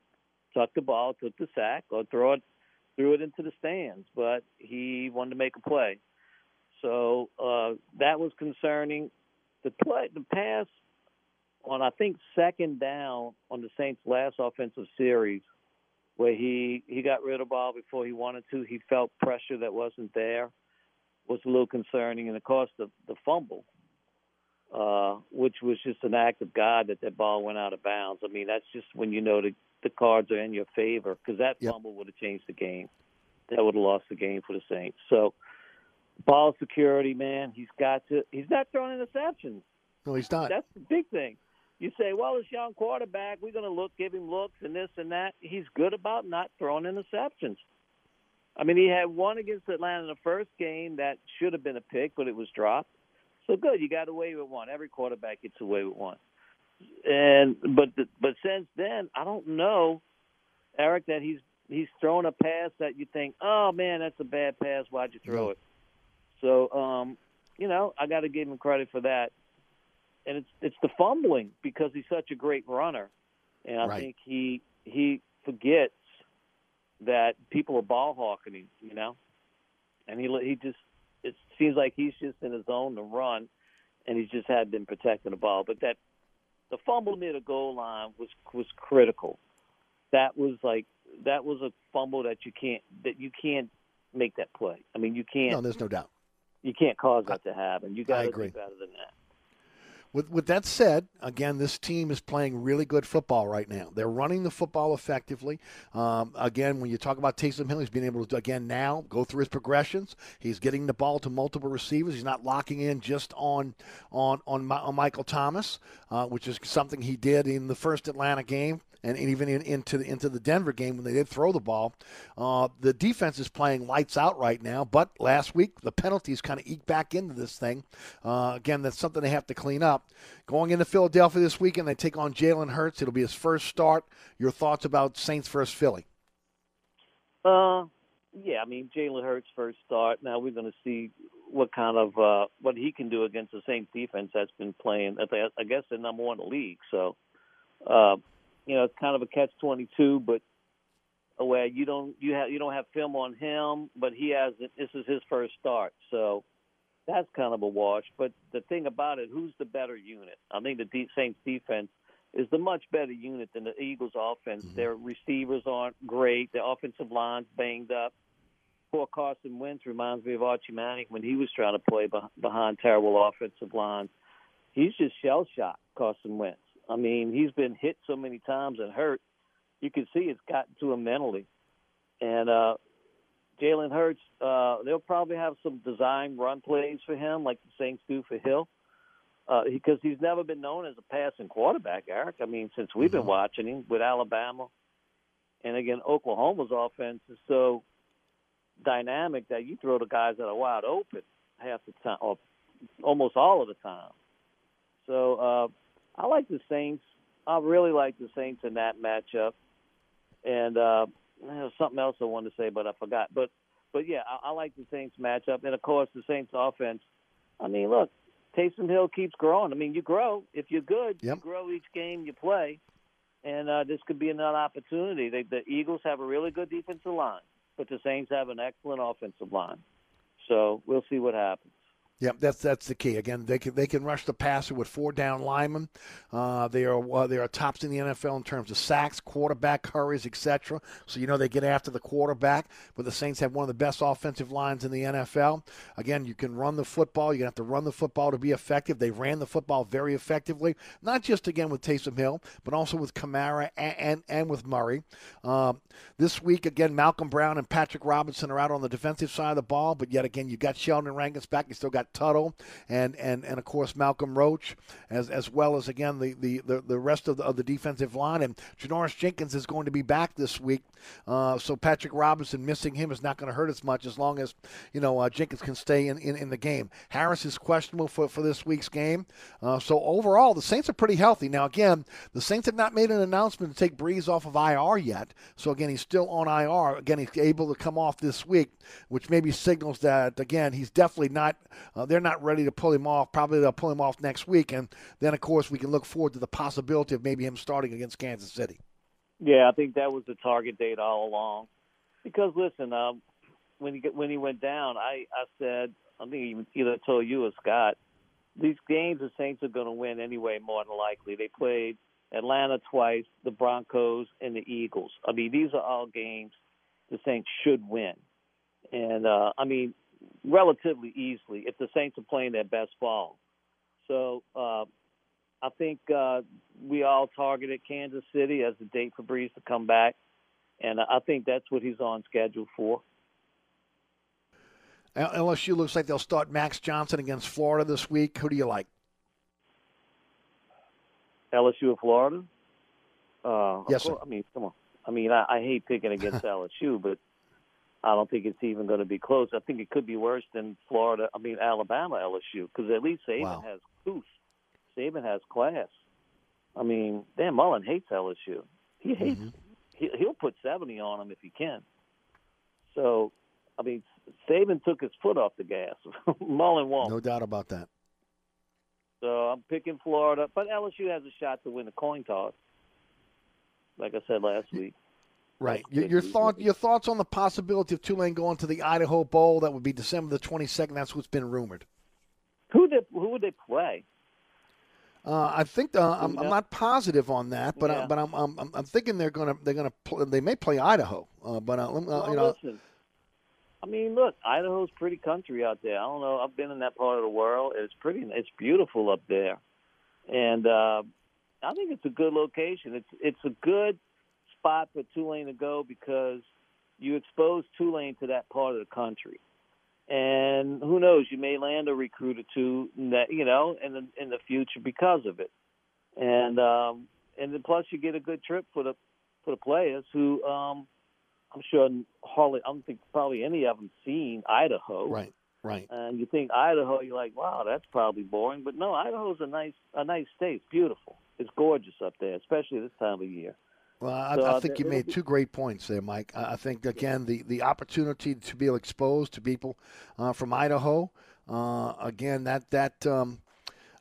tucked the ball, took the sack, or throw it threw it into the stands, but he wanted to make a play. So uh, that was concerning. The play, the pass on I think second down on the Saints' last offensive series, where he he got rid of the ball before he wanted to. He felt pressure that wasn't there, was a little concerning, and of course the the fumble, uh, which was just an act of God that that ball went out of bounds. I mean that's just when you know the the cards are in your favor because that yep. fumble would have changed the game. That would have lost the game for the Saints. So ball security, man. He's got to. He's not throwing interceptions. No, he's not. That's the big thing. You say, well, this young quarterback, we're going to look, give him looks and this and that. He's good about not throwing interceptions. I mean, he had one against Atlanta in the first game that should have been a pick, but it was dropped. So good, you got away with one. Every quarterback gets away with one. And but but since then, I don't know, Eric, that he's he's thrown a pass that you think, oh man, that's a bad pass. Why'd you throw it? So, um, you know, I got to give him credit for that. And it's it's the fumbling because he's such a great runner, and I right. think he he forgets that people are ball hawking him, you know, and he he just it seems like he's just in his zone to run, and he's just had been protecting the ball. But that the fumble near the goal line was was critical. That was like that was a fumble that you can't that you can't make that play. I mean, you can't. No, there's no doubt you can't cause that to happen. You got to do better than that. With, with that said, again, this team is playing really good football right now. They're running the football effectively. Um, again, when you talk about Taysom Hill, he's being able to, again, now go through his progressions. He's getting the ball to multiple receivers. He's not locking in just on on on, on Michael Thomas, uh, which is something he did in the first Atlanta game. And, and even in, into the, into the Denver game when they did throw the ball. Uh, the defense is playing lights out right now, but last week the penalties kind of eked back into this thing. Uh, again, that's something they have to clean up. Going into Philadelphia this weekend, they take on Jalen Hurts. It'll be his first start. Your thoughts about Saints versus Philly? Uh, yeah, I mean Jalen Hurts first start. Now we're going to see what kind of uh, what he can do against the Saints defense that's been playing. I guess they're number one in the league. So, uh, you know, it's kind of a catch twenty two, but where you don't you have you don't have film on him, but he has this is his first start. So that's kind of a wash. But the thing about it, who's the better unit? I think the Saints defense is the much better unit than the Eagles offense. Mm-hmm. Their receivers aren't great. Their offensive line's banged up. Poor Carson Wentz reminds me of Archie Manning when he was trying to play behind terrible offensive lines. He's just shell shocked, Carson Wentz. I mean, he's been hit so many times and hurt. You can see it's gotten to him mentally. And uh Jalen Hurts, uh, they'll probably have some design run plays for him, like the Saints do for Hill uh, because he's never been known as a passing quarterback, Eric. I mean, since we've been watching him with Alabama, and again, Oklahoma's offense is so dynamic that you throw the guys that are wide open half the time, or almost all of the time. So uh, I like the Saints. I really like the Saints in that matchup. And uh, there's something else I wanted to say, but I forgot. But but yeah, I, I like the Saints matchup, and of course the Saints offense. I mean, look, Taysom Hill keeps growing. I mean, you grow if you're good. Yep. You grow each game you play, and uh, this could be another opportunity. They, the Eagles have a really good defensive line, but the Saints have an excellent offensive line. So we'll see what happens. Yep, that's that's the key. Again, they can they can rush the passer with four down linemen. Uh, they are uh, they are tops in the NFL in terms of sacks, quarterback hurries, etc. So you know they get after the quarterback. But the Saints have one of the best offensive lines in the NFL. Again, you can run the football. You have to run the football to be effective. They ran the football very effectively, not just again with Taysom Hill, but also with Kamara and and, and with Murray. Um, this week again, Malcom Brown and Patrick Robinson are out on the defensive side of the ball. But yet again, you got Sheldon Rankins back. You still got Tuttle and, and, and of course Malcolm Roach, as as well as again the, the, the, the rest of the, of the defensive line. And Janoris Jenkins is going to be back this week, uh, so Patrick Robinson missing him is not going to hurt as much as long as you know uh, Jenkins can stay in, in, in the game. Harris is questionable for, for this week's game, uh, so overall the Saints are pretty healthy. Now again, the Saints have not made an announcement to take Brees off of IR yet, so again he's still on IR. Again he's able to come off this week, which maybe signals that again he's definitely not uh, they're not ready to pull him off. Probably they'll pull him off next week, and then of course we can look forward to the possibility of maybe him starting against Kansas City. Yeah, I think that was the target date all along. Because listen, um, when he when he went down, I I said I think he either told you or Scott, these games the Saints are going to win anyway. More than likely, they played Atlanta twice, the Broncos, and the Eagles. I mean, these are all games the Saints should win. And uh, I mean, relatively easily if the Saints are playing their best ball. So uh, I think uh, we all targeted Kansas City as the date for Brees to come back, and I think that's what he's on schedule for. LSU looks like they'll start Max Johnson against Florida this week. Who do you like? LSU of Florida. Uh, yes, course, I mean, come on. I mean, I, I hate picking against LSU, but I don't think it's even going to be close. I think it could be worse than Florida. I mean, Alabama, LSU, because at least Saban wow. has couth. Saban has class. I mean, Dan Mullen hates LSU. He hates. Mm-hmm. He, he'll put seventy on them if he can. So, I mean, Saban took his foot off the gas. Mullen won't. No doubt about that. So I'm picking Florida, but LSU has a shot to win the coin toss. Like I said last week. Right. Your, your thought your thoughts on the possibility of Tulane going to the Idaho Bowl? That would be December the twenty second. That's what's been rumored. Who they, who would they play? Uh, I think uh, I'm, I'm, not positive on that, but uh, yeah. I, but I'm, I'm I'm thinking they're gonna they're gonna play, they may play Idaho, uh, but uh, well, you know. Listen, I mean, look, Idaho's pretty country out there. I don't know. I've been in that part of the world. It's pretty. It's beautiful up there, and uh, I think it's a good location. It's it's a good spot for Tulane to go because you expose Tulane to that part of the country. And who knows, you may land a recruit or two that you know in the in the future because of it. And um, and then plus you get a good trip for the for the players who um, I'm sure hardly I don't think probably any of them seen Idaho. Right. Right. And you think Idaho, you're like, wow, that's probably boring. But no, Idaho's a nice a nice state. It's beautiful. It's gorgeous up there, especially this time of year. Well, I, So, I uh, think you made two great points there, Mike. I think again the, the opportunity to be exposed to people uh, from Idaho. Uh, again, that that um,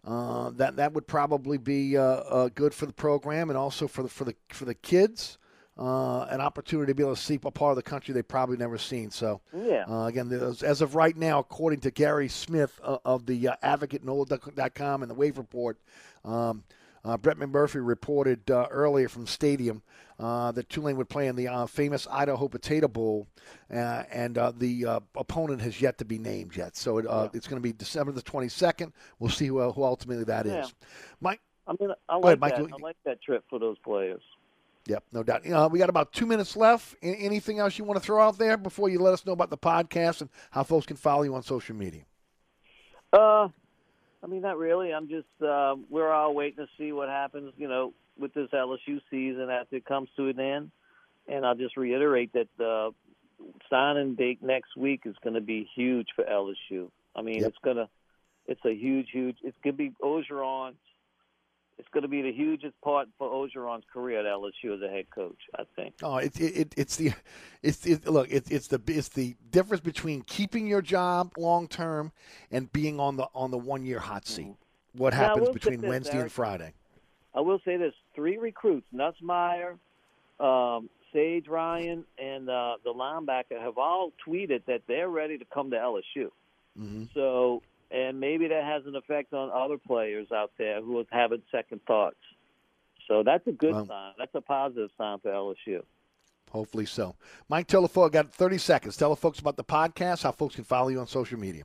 uh, that that would probably be uh, uh, good for the program and also for the for the for the kids. Uh, an opportunity to be able to see a part of the country they've probably never seen. So, Yeah. uh, again, as of right now, according to Guerry Smith uh, of the uh, AdvocateNola.com and the Wave Report, um, uh, Brett McMurphy reported uh, earlier from Stadium uh, that Tulane would play in the uh, famous Idaho Potato Bowl, uh, and uh, the uh, opponent has yet to be named yet. So it, uh, it's going to be December the 22nd. We'll see who, who ultimately that is. Yeah. Mike. I mean, I like ahead, Mike. that. I like that trip for those players. Yep, no doubt. Uh, we got about two minutes left. Anything else you want to throw out there before you let us know about the podcast and how folks can follow you on social media? Uh, I mean, not really. I'm just uh, we're all waiting to see what happens. You know, with this LSU season after it comes to an end. And I'll just reiterate that the signing date next week is going to be huge for LSU. I mean, Yep. it's gonna, it's a huge, huge. It's gonna be Orgeron's. It's going to be the hugest part for Orgeron's career at LSU as a head coach. I think. Oh, it, it, it it's the it's it, look it's it's the it's the difference between keeping your job long term and being on the on the one year hot seat. What Now, I happens between this, Wednesday and Friday? I will say this: three recruits, Nussmeier, um, Sage Ryan, and uh, the linebacker have all tweeted that they're ready to come to LSU. Mm-hmm. So, and maybe that has an effect on other players out there who are having second thoughts. So that's a good Well- sign. That's a positive sign for LSU. Hopefully so. Mike, tell the folks got thirty seconds. Tell the folks about the podcast. How folks can follow you on social media.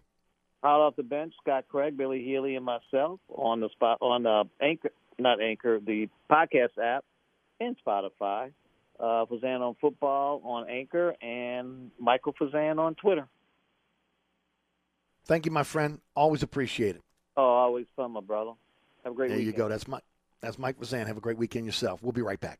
Hot off the bench, Scott Craig, Billy Healy, and myself on the spot on uh, Anchor, not Anchor, the podcast app and Spotify. Uh, Fazan on football on Anchor and Michael Fazan on Twitter. Thank you, my friend. Always appreciate it. Oh, always fun, my brother. Have a great there weekend. you go. That's Mike. That's Mike Fazan. Have a great weekend yourself. We'll be right back.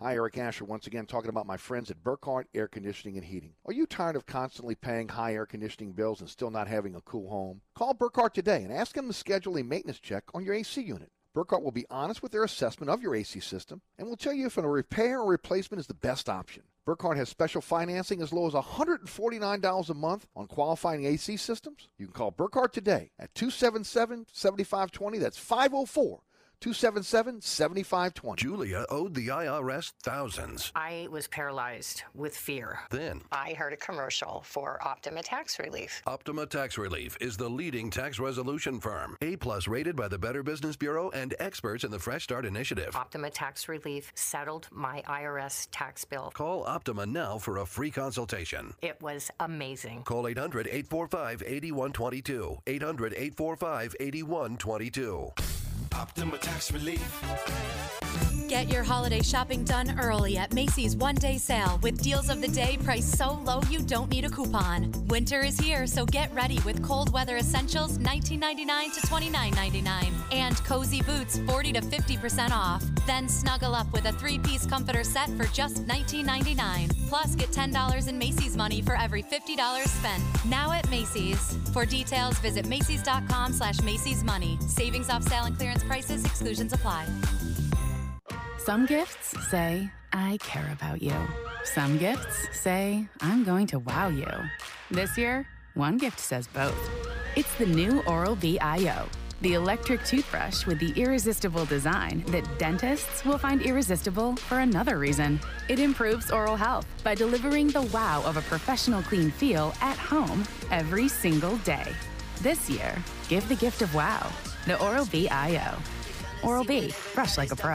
Hi, Eric Asher, once again talking about my friends at Burkhardt Air Conditioning and Heating. Are you tired of constantly paying high air conditioning bills and still not having a cool home? Call Burkhardt today and ask them to schedule a maintenance check on your AC unit. Burkhardt will be honest with their assessment of your AC system and will tell you if a repair or replacement is the best option. Burkhardt has special financing as low as $149 a month on qualifying AC systems. You can call Burkhardt today at 277 7520. That's 504 277 7520. Julia owed the IRS thousands. I was paralyzed with fear. Then, I heard a commercial for Optima Tax Relief. Optima Tax Relief is the leading tax resolution firm, A plus rated by the Better Business Bureau and experts in the Fresh Start Initiative. Optima Tax Relief settled my IRS tax bill. Call Optima now for a free consultation. It was amazing. Call 800 845 8122. 800 845 8122. Optima Tax Relief. Get your holiday shopping done early at Macy's one day sale with deals of the day priced so low you don't need a coupon. Winter is here, so get ready with cold weather essentials $19.99 to $29.99 and cozy boots 40 to 50% off. Then snuggle up with a three piece comforter set for just $19.99. Plus, get $10 in Macy's money for every $50 spent. Now at Macy's. For details, visit Macy's.com slash Macy's Money. Savings off sale and clearance prices, exclusions apply. Some gifts say, I care about you. Some gifts say, I'm going to wow you. This year, one gift says both. It's the new Oral B IO, the electric toothbrush with the irresistible design that dentists will find irresistible for another reason. It improves oral health by delivering the wow of a professional clean feel at home every single day. This year, give the gift of wow. The Oral B IO. Oral B, brush like a pro.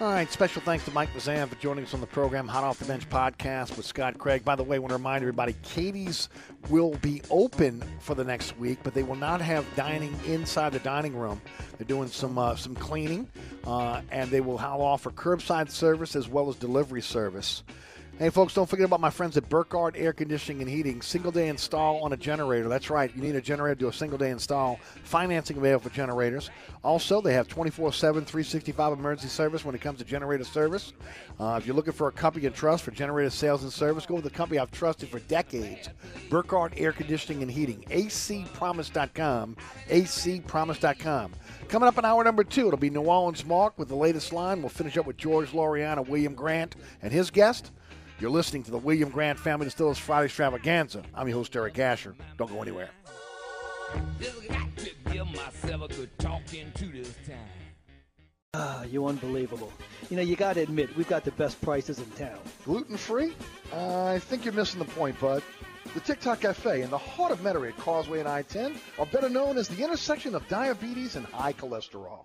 All right, special thanks to Mike Fazan for joining us on the program, Hot Off the Bench podcast with Scott Craig. By the way, I want to remind everybody, Katie's will be open for the next week, but they will not have dining inside the dining room. They're doing some uh, some cleaning, uh, and they will offer curbside service as well as delivery service. Hey, folks, don't forget about my friends at Burkhardt Air Conditioning and Heating. Single day install on a generator. That's right. You need a generator to do a single day install. Financing available for generators. Also, they have 24 7, 365 emergency service when it comes to generator service. Uh, if you're looking for a company you trust for generator sales and service, go with the company I've trusted for decades Burkhardt Air Conditioning and Heating. acpromise.com. acpromise.com. Coming up in hour number two, it'll be New Orleans Mark with the latest line. We'll finish up with George Loriano, William Grant, and his guest. You're listening to the William Grant Family Distillers Friday Extravaganza. I'm your host, Eric Asher. Don't go anywhere. Ah, you unbelievable. You know, you got to admit, we've got the best prices in town. Gluten free? Uh, I think you're missing the point, bud. The TikTok Cafe in the heart of Metairie at Causeway and I 10 are better known as the intersection of diabetes and high cholesterol.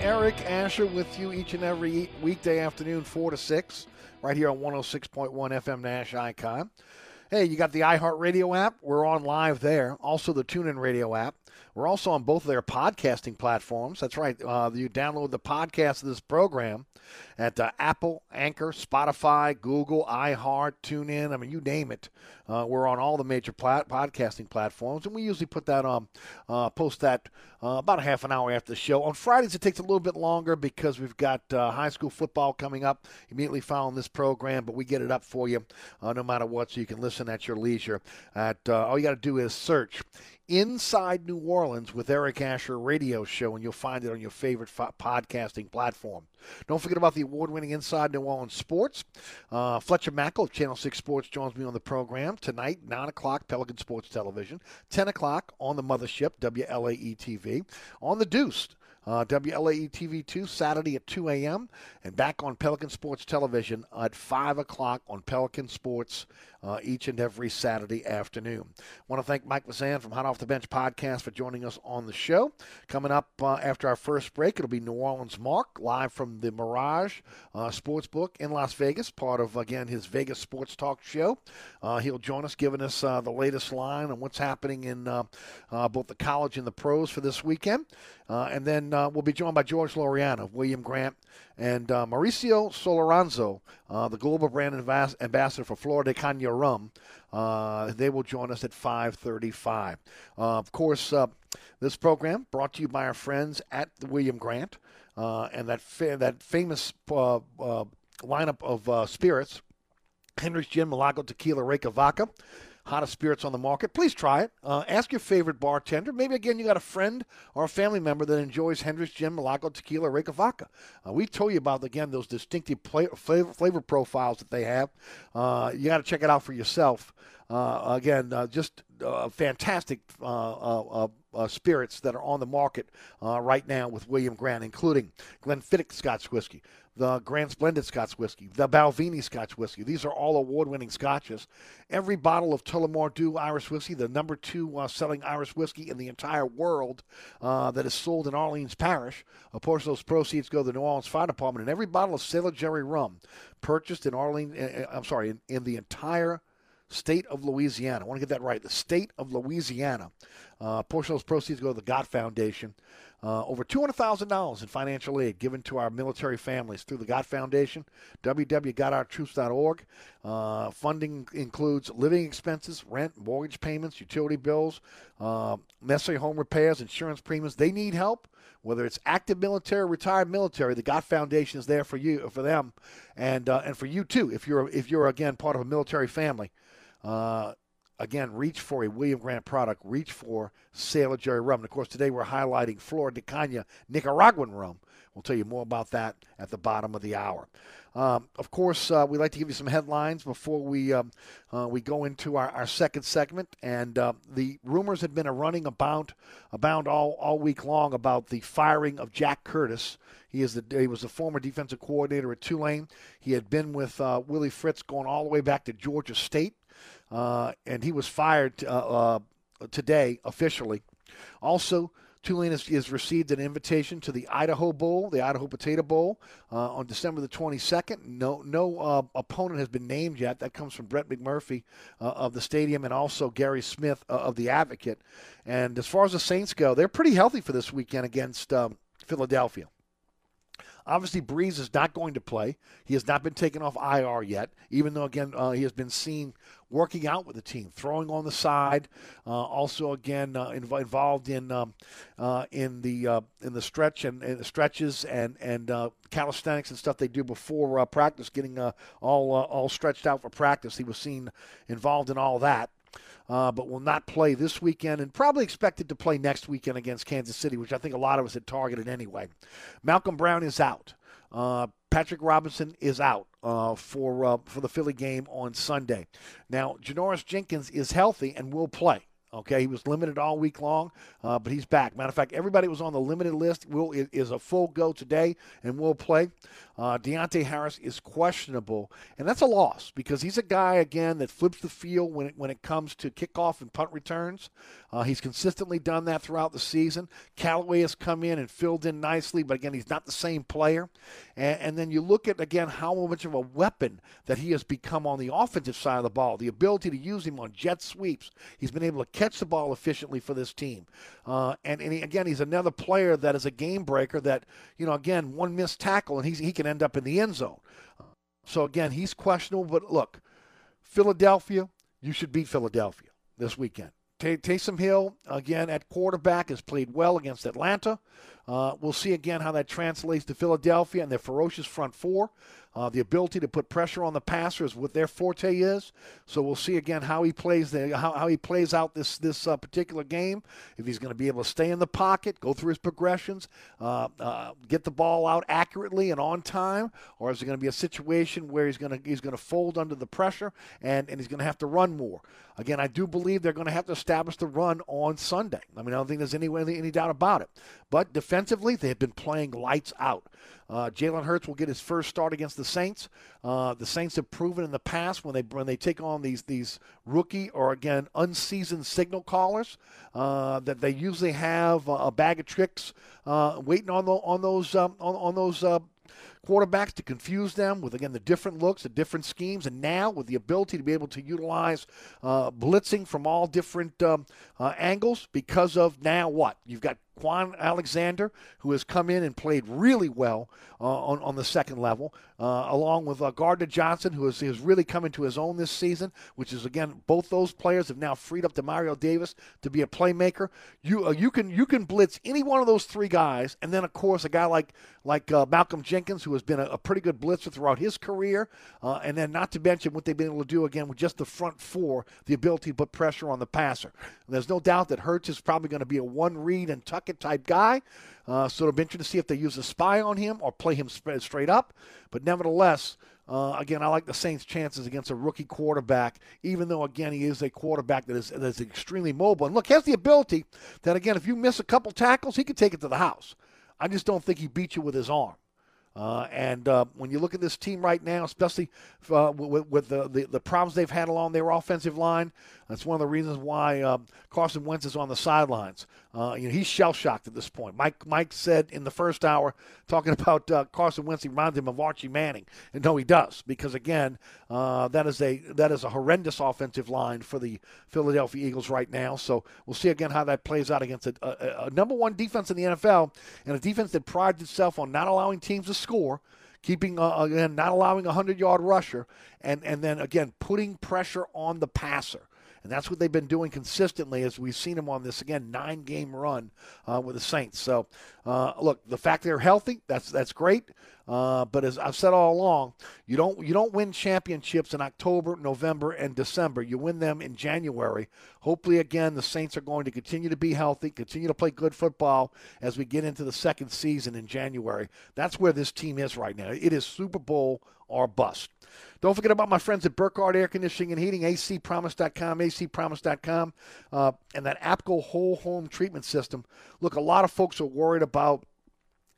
Eric Asher with you each and every weekday afternoon, 4 to 6, right here on 106.1 FM Nash Icon. Hey, you got the iHeartRadio app. We're on live there. Also, the TuneIn Radio app. We're also on both of their podcasting platforms. That's right. Uh, you download the podcast of this program at uh, Apple, Anchor, Spotify, Google, iHeart, TuneIn. I mean, you name it. Uh, we're on all the major plat- podcasting platforms, and we usually put that on, uh, post that uh, about a half an hour after the show. On Fridays, it takes a little bit longer because we've got uh, high school football coming up immediately following this program, but we get it up for you no matter what, so you can listen at your leisure. At all you got to do is search Inside New Orleans with Eric Asher radio show, and you'll find it on your favorite fo- podcasting platform. Don't forget about the award winning Inside New Orleans Sports. Uh, Fletcher Mackel of Channel 6 Sports joins me on the program tonight, 9 o'clock, Pelican Sports Television, 10 o'clock on the Mothership, WLAE TV, on the Deuce. Uh, WLAE TV 2 Saturday at 2 a.m. and back on Pelican Sports Television at 5 o'clock on Pelican Sports uh, each and every Saturday afternoon. want to thank Mike Fazan from Hot Off the Bench podcast for joining us on the show. Coming up uh, after our first break, it'll be New Orleans Mark live from the Mirage uh, Sportsbook in Las Vegas, part of, again, his Vegas Sports Talk show. Uh, he'll join us, giving us uh, the latest line on what's happening in uh, both the college and the pros for this weekend. And then we'll be joined by George Loriano, William Grant, and uh, Mauricio Solorzano, uh, the global brand ambas- ambassador for Flor de Caña Rum. Uh, they will join us at 5:35. Uh, of course, uh, this program brought to you by our friends at the William Grant, uh, and that fa- that famous lineup of spirits: Hendrick's Gin, Milagro Tequila, Reyka Vodka hottest spirits on the market. Please try it. Uh, ask your favorite bartender. Maybe again you got a friend or a family member that enjoys Hendrick's Gin, Milagro Tequila, Reyka Vodka. Uh, we told you about again those distinctive play, flavor, flavor profiles that they have. Uh, you got to check it out for yourself. Uh, again, uh, just uh, fantastic uh, spirits that are on the market right now with William Grant, including Glenfiddich Scotch whiskey, the Grand Splendid Scotch whiskey, the Balvenie Scotch whiskey. These are all award-winning scotches. Every bottle of Tullamore Dew Irish whiskey, the number two uh, selling Irish whiskey in the entire world, uh, that is sold in Orleans Parish. A portion of those proceeds go to the New Orleans Fire Department, and every bottle of Sailor Jerry rum purchased in Orleans, uh, I'm sorry, in, in the entire state of Louisiana. I want to get that right. The state of Louisiana. Uh, a portion of those proceeds go to the God Foundation. Uh, over $200,000 in financial aid given to our military families through the God Foundation, www.gotourtroops.org. Uh, funding includes living expenses, rent, mortgage payments, utility bills, uh, necessary home repairs, insurance premiums. They need help, whether it's active military, retired military. The God Foundation is there for you, for them, and uh, and for you too. If you're if you're again part of a military family. Uh, again, reach for a William Grant product. Reach for Sailor Jerry rum. And of course, today we're highlighting Flor de Caña Nicaraguan rum. We'll tell you more about that at the bottom of the hour. Um, of course, uh, we like to give you some headlines before we um, uh, we go into our, our second segment. And uh, the rumors had been a running about abound all, all week long about the firing of Jack Curtis. He is the he was the former defensive coordinator at Tulane. He had been with uh, Willie Fritz going all the way back to Georgia State. Uh, and he was fired uh, uh, today officially. Also, Tulane has, has, received an invitation to the Idaho Bowl, the Idaho Potato Bowl, uh, on December the 22nd. No, no uh, opponent has been named yet. That comes from Brett McMurphy uh, of the stadium and also Guerry Smith of the Advocate. And as far as the Saints go, they're pretty healthy for this weekend against um, Philadelphia. Obviously, Brees is not going to play. He has not been taken off IR yet, even though, again, uh, he has been seen working out with the team, throwing on the side. Uh, also, again, uh, inv- involved in um, uh, in the uh, in the stretch and, and stretches and and uh, calisthenics and stuff they do before practice, getting all all stretched out for practice. He was seen involved in all that. Uh, but will not play this weekend and probably expected to play next weekend against Kansas City, which I think a lot of us had targeted anyway. Malcom Brown is out. Uh, Patrick Robinson is out uh, for uh, for the Philly game on Sunday. Now, Janoris Jenkins is healthy and will play. Okay, he was limited all week long, uh, but he's back. Matter of fact, everybody was on the limited list will is a full go today and will play. Uh, Deonte Harris is questionable, and that's a loss because he's a guy again that flips the field when it, when it comes to kickoff and punt returns. Uh, he's consistently done that throughout the season. Callaway has come in and filled in nicely, but again, he's not the same player. And, and then you look at again how much of a weapon that he has become on the offensive side of the ball. The ability to use him on jet sweeps. He's been able to catch the ball efficiently for this team. Uh, and and he, again, he's another player that is a game breaker. That you know, again, one missed tackle and he's, he can end up in the end zone. So again, he's questionable. But look, Philadelphia, you should beat Philadelphia this weekend. Taysom Hill, again, at quarterback, has played well against Atlanta. Uh, we'll see again how that translates to Philadelphia and their ferocious front four. Uh, the ability to put pressure on the passer is what their forte is. So we'll see again how he plays the, how, how he plays out this this uh, particular game. If he's going to be able to stay in the pocket, go through his progressions, uh, uh, get the ball out accurately and on time, or is it going to be a situation where he's going to he's going to fold under the pressure and, and he's going to have to run more? Again, I do believe they're going to have to establish the run on Sunday. I mean, I don't think there's any any doubt about it. But defensively, they have been playing lights out. Uh, Jalen Hurts will get his first start against the Saints. Uh, the Saints have proven in the past when they when they take on these these rookie or again unseasoned signal callers uh, that they usually have a bag of tricks uh, waiting on the, on those um, on, on those uh, quarterbacks to confuse them with again the different looks, the different schemes, and now with the ability to be able to utilize uh, blitzing from all different um, uh, angles because of now what you've got Kwon Alexander, who has come in and played really well uh, on, on the second level, uh, along with uh, Gardner Johnson, who has, has really come into his own this season, which is, again, both those players have now freed up Demario Davis to be a playmaker. You, uh, you, can, you can blitz any one of those three guys, and then, of course, a guy like, like uh, Malcolm Jenkins, who has been a, a, pretty good blitzer throughout his career, uh, and then not to mention what they've been able to do, again, with just the front four, the ability to put pressure on the passer. And there's no doubt that Hurts is probably going to be a one read and tuck it type guy. Uh, so it'll be interesting to see if they use a spy on him or play him straight up. But nevertheless, uh, again, I like the Saints' chances against a rookie quarterback, even though, again, he is a quarterback that is, that is extremely mobile. And look, he has the ability that, again, if you miss a couple tackles, he can take it to the house. I just don't think he beat you with his arm. Uh, and uh, when you look at this team right now, especially uh, with, with the, the, the, problems they've had along their offensive line, that's one of the reasons why um, Carson Wentz is on the sidelines. Uh, you know, he's shell shocked at this point. Mike Mike said in the first hour, talking about uh, Carson Wentz, he reminds him of Archie Manning, and no, he does because again, uh, that is a that is a horrendous offensive line for the Philadelphia Eagles right now. So we'll see again how that plays out against a, a, a number one defense in the NFL and a defense that prides itself on not allowing teams to score keeping uh, again not allowing a hundred yard rusher, and and then again putting pressure on the passer. And that's what they've been doing consistently as we've seen them on this, again, nine game run uh, with the Saints. So, uh, look, the fact they're healthy, that's, that's great. Uh, but as I've said all along, you don't you don't win championships in October, November, and December. You win them in January. Hopefully, again, the Saints are going to continue to be healthy, continue to play good football as we get into the second season in January. That's where this team is right now. It is Super Bowl or bust. Don't forget about my friends at Burkhardt Air Conditioning and Heating, acpromise.com, acpromise.com, uh, and that APCO whole home treatment system. Look, a lot of folks are worried about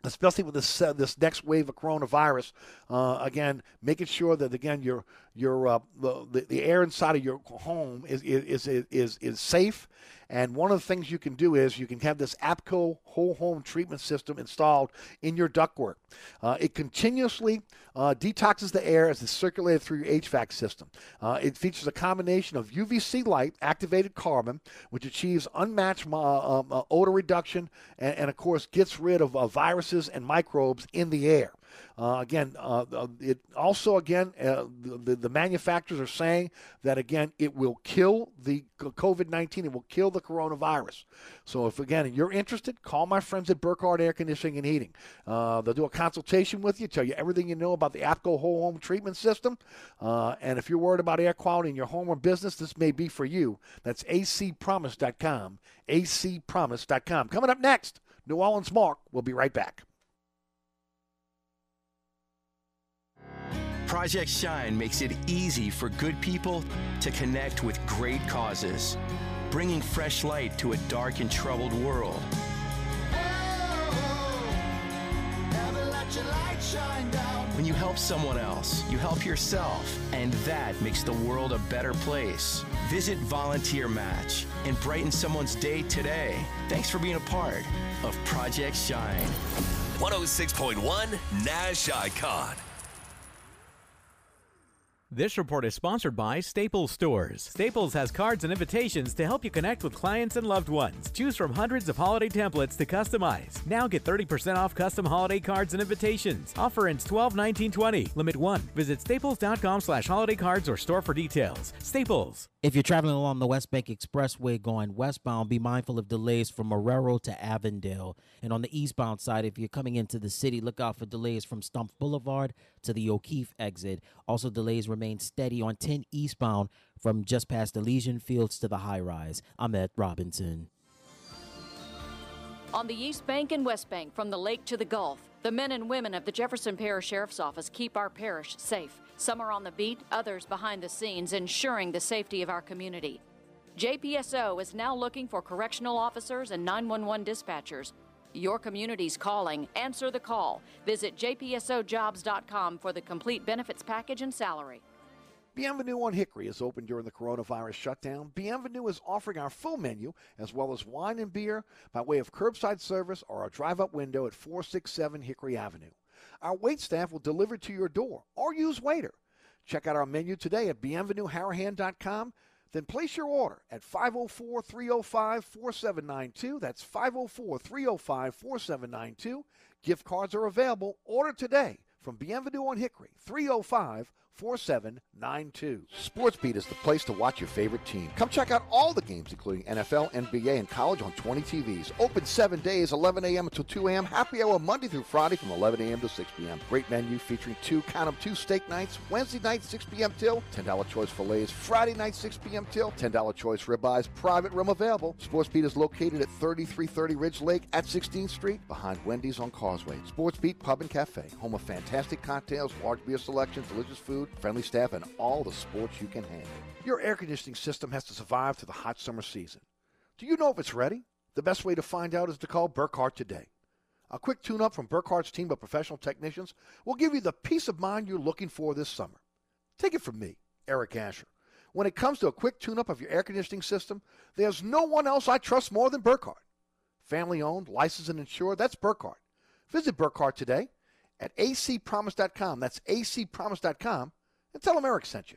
especially with this uh, this next wave of coronavirus. Uh, again, making sure that again your your uh, the, the air inside of your home is is is is, is safe and one of the things you can do is you can have this APCO whole home treatment system installed in your ductwork. Uh, it continuously uh, detoxes the air as it's circulated through your HVAC system. Uh, it features a combination of UVC light, activated carbon, which achieves unmatched uh, uh, odor reduction and, and, of course, gets rid of uh, viruses and microbes in the air. Uh, again, uh, uh it also again uh, the, the manufacturers are saying that again it will kill the COVID nineteen. It will kill the coronavirus. So if again you're interested, call my friends at Burkhardt Air Conditioning and Heating. Uh, they'll do a consultation with you, tell you everything you know about the APCO whole home treatment system. Uh, and if you're worried about air quality in your home or business, this may be for you. That's acpromise.com. acpromise.com. Coming up next, New Orleans Mark. We'll be right back. Project Shine makes it easy for good people to connect with great causes, bringing fresh light to a dark and troubled world. When you help someone else, you help yourself, and that makes the world a better place. Visit Volunteer Match and brighten someone's day today. Thanks for being a part of Project Shine. 106.1 Nash Icon. This report is sponsored by Staples Stores. Staples has cards and invitations to help you connect with clients and loved ones. Choose from hundreds of holiday templates to customize. Now get 30% off custom holiday cards and invitations. Offer ends 12 19 20. Limit 1. Visit staples.com slash holiday cards or store for details. Staples. If you're traveling along the West Bank Expressway going westbound, be mindful of delays from Marrero to Avondale. And on the eastbound side, if you're coming into the city, look out for delays from Stump Boulevard to the O'Keefe exit. Also, delays remain steady on 10 eastbound from just past Elysian Fields to the high rise. I'm Ed Robinson. On the East Bank and West Bank, from the lake to the Gulf, the men and women of the Jefferson Parish Sheriff's Office keep our parish safe. Some are on the beat, others behind the scenes, ensuring the safety of our community. JPSO is now looking for correctional officers and 911 dispatchers. Your community's calling. Answer the call. Visit jpsojobs.com for the complete benefits package and salary. Bienvenue on Hickory is open during the coronavirus shutdown. Bienvenue is offering our full menu as well as wine and beer by way of curbside service or a drive up window at 467 Hickory Avenue. Our wait staff will deliver to your door or use Waitr. Check out our menu today at bienvenueharahan.com. Then place your order at 504 305 4792. That's 504 305 4792. Gift cards are available. Order today from Bienvenue on Hickory, 305 4792. SportsBeat is the place to watch your favorite team. Come check out all the games, including NFL, NBA, and college on 20 TVs. Open seven days, 11 a.m. until 2 a.m. Happy hour Monday through Friday from 11 a.m. to 6 p.m. Great menu featuring two, count them, two steak nights. Wednesday night, 6 p.m. till $10 choice fillets. Friday night, 6 p.m. till $10 choice ribeyes. Private room available. SportsBeat is located at 3330 Ridge Lake at 16th Street behind Wendy's on Causeway. SportsBeat Pub and Cafe, home of fantastic cocktails, large beer selection, delicious food, friendly staff, and all the sports you can handle. Your air conditioning system has to survive through the hot summer season. Do you know if it's ready? The best way to find out is to call Burkhart today. A quick tune up from Burkhart's team of professional technicians will give you the peace of mind you're looking for this summer. Take it from me, Eric Asher. When it comes to a quick tune up of your air conditioning system, there's no one else I trust more than Burkhart. Family owned, licensed, and insured, that's Burkhart. Visit Burkhart today at acpromise.com. That's acpromise.com and tell them Eric sent you.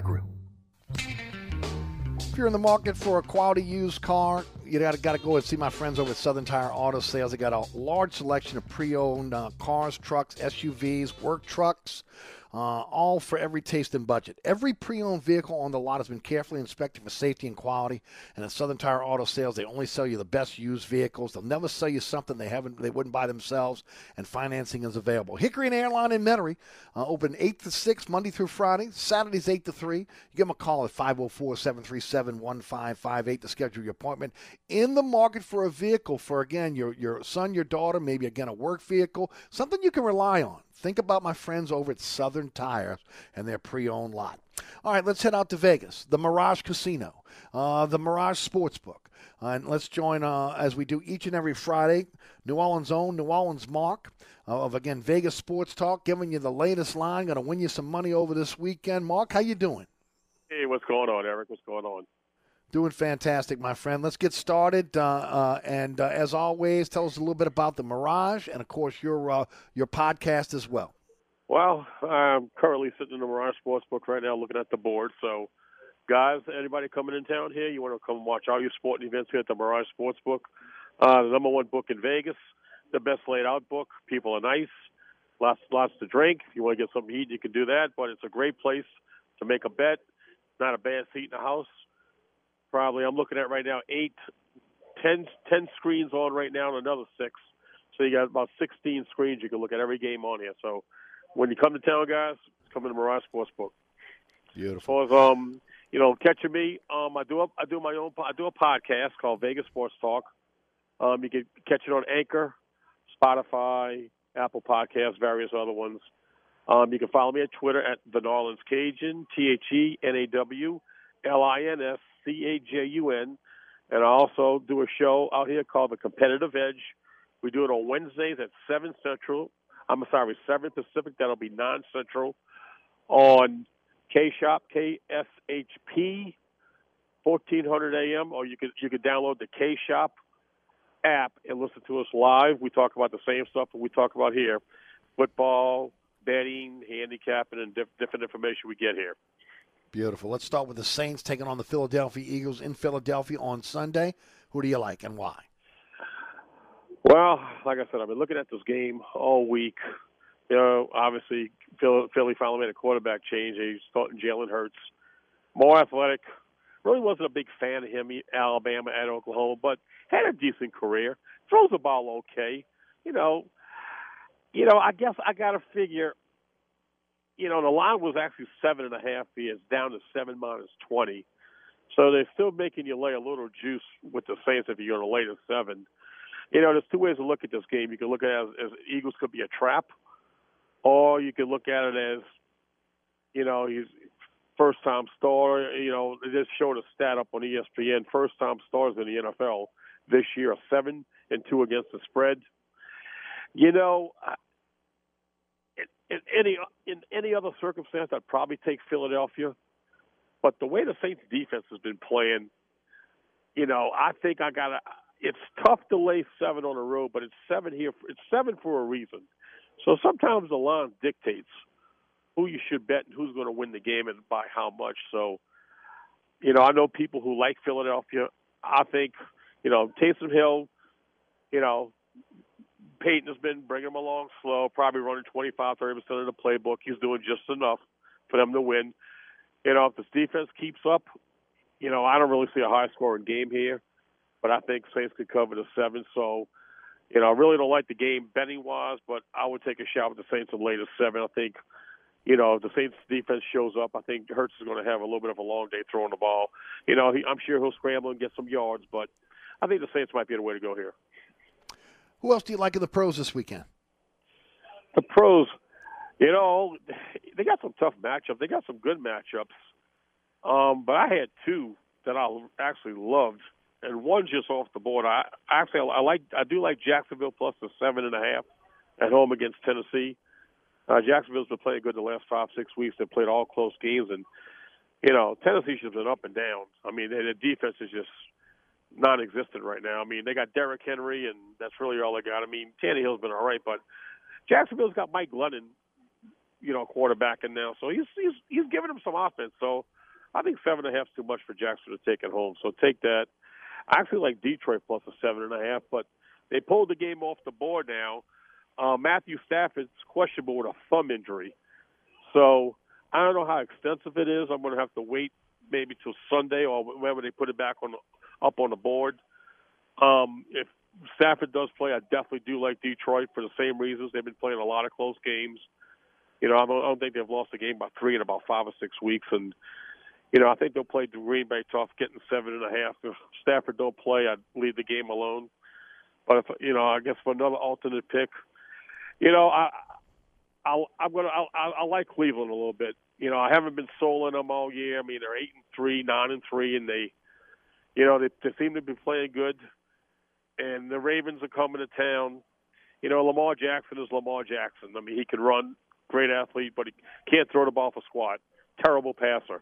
If you're in the market for a quality used car, you gotta, got to go and see my friends over at Southern Tire Auto Sales. They got a large selection of pre-owned uh, cars, trucks, SUVs, work trucks, uh, all for every taste and budget. Every pre-owned vehicle on the lot has been carefully inspected for safety and quality. And at Southern Tire Auto Sales, they only sell you the best used vehicles. They'll never sell you something they haven't, they wouldn't buy themselves. And financing is available. Hickory and Airline in Metairie, uh, open eight to six Monday through Friday. Saturdays eight to three. You give them a call at 504-737-1558 to schedule your appointment. In the market for a vehicle for again your your son, your daughter, maybe again a work vehicle, something you can rely on. Think about my friends over at Southern Tire and their pre-owned lot. All right, let's head out to Vegas, the Mirage Casino, uh, the Mirage Sportsbook. Uh, and let's join, uh, as we do each and every Friday, New Orleans' own New Orleans Mark uh, of, again, Vegas Sports Talk, giving you the latest line. Going to win you some money over this weekend. Mark, how you doing? Hey, what's going on, Eric? What's going on? Doing fantastic, my friend. Let's get started. Uh, uh, and uh, as always, tell us a little bit about the Mirage, and of course your uh, your podcast as well. Well, I'm currently sitting in the Mirage Sportsbook right now, looking at the board. So, guys, anybody coming in town here, you want to come watch all your sporting events here at the Mirage Sportsbook, uh, the number one book in Vegas, the best laid out book. People are nice, lots lots to drink. If you want to get something to eat, you can do that. But it's a great place to make a bet. Not a bad seat in the house probably I'm looking at right now eight, ten, ten screens on right now, and another six. So you got about 16 screens you can look at every game on here. So when you come to town, guys, come to the Mirage Sportsbook. Beautiful. As um, you know, catching me, um, I do a, I do my own I do a podcast called Vegas Sports Talk. Um, you can catch it on Anchor, Spotify, Apple Podcasts, various other ones. Um, you can follow me at Twitter at the Orleans Cajun, T H E N A W L I N S C A J U N. And I also do a show out here called The Competitive Edge. We do it on Wednesdays at 7 Central. I'm sorry, 7 Pacific. That'll be 9 Central on K Shop, K S H P, 1400 AM, or you could you could download the K Shop app and listen to us live. We talk about the same stuff that we talk about here: football, betting, handicapping, and diff- different information we get here. Beautiful. Let's start with the Saints taking on the Philadelphia Eagles in Philadelphia on Sunday. Who do you like and why? Well, like I said, I've been looking at this game all week. You know, obviously, Philly finally made a quarterback change. He's starting Jalen Hurts, more athletic. Really wasn't a big fan of him, Alabama at Oklahoma, but had a decent career. Throws the ball okay. You know, you know. I guess I got to figure you know, the line was actually seven and a half. He is down to seven minus twenty. So they're still making you lay a little juice with the Saints if you're going to lay to seven. You know, there's two ways to look at this game. You can look at it as, as Eagles could be a trap, or you can look at it as, you know, he's first time star. You know, they just showed a stat up on ESPN. First time stars in the NFL this year are seven and two against the spread. You know, in any in any other circumstance, I'd probably take Philadelphia. But the way the Saints defense has been playing, you know, I think I got to. It's tough to lay seven on the road, but it's seven here. It's seven for a reason. So sometimes the line dictates who you should bet and who's going to win the game and by how much. So, you know, I know people who like Philadelphia. I think, you know, Taysom Hill, you know, Payton has been bringing them along slow, probably running 25, 30% of the playbook. He's doing just enough for them to win. You know, if this defense keeps up, you know, I don't really see a high scoring game here, but I think Saints could cover the seven. So, you know, I really don't like the game betting wise, but I would take a shot with the Saints and lay to seven. I think, you know, if the Saints defense shows up, I think Hurts is going to have a little bit of a long day throwing the ball. You know, he, I'm sure he'll scramble and get some yards, but I think the Saints might be the way to go here. Who else do you like in the pros this weekend? The pros, you know, they got some tough matchups. They got some good matchups. Um, but I had two that I actually loved, and one just off the board. I actually I like I do like Jacksonville plus the seven and a half at home against Tennessee. Uh, Jacksonville's been playing good the last five six weeks. They've played all close games, and you know Tennessee's just been up and down. I mean, their defense is just non-existent right now. I mean, they got Derrick Henry, and that's really all they got. I mean, Tannehill's been all right, but Jacksonville's got Mike Glennon, you know, quarterbacking now, so he's he's he's giving them some offense. So I think seven and a half is too much for Jackson to take at home. So take that. I actually like Detroit plus a seven and a half, but they pulled the game off the board now. Uh, Matthew Stafford's questionable with a thumb injury, so I don't know how extensive it is. I'm going to have to wait maybe till Sunday or whenever they put it back on up on the board. Um, if Stafford does play, I definitely do like Detroit for the same reasons. They've been playing a lot of close games. You know, I don't, I don't think they've lost a game by three in about five or six weeks, and you know, I think they'll play Green Bay tough, getting seven and a half. If Stafford don't play, I'd leave the game alone. But if you know, I guess for another alternate pick, you know, I I'll, I'm gonna I'll, I like Cleveland a little bit. You know, I haven't been sold on them all year. I mean, they're eight and three, nine and three, and they, you know, they, they seem to be playing good. And the Ravens are coming to town. You know, Lamar Jackson is Lamar Jackson. I mean, he can run, great athlete, but he can't throw the ball for squat. Terrible passer.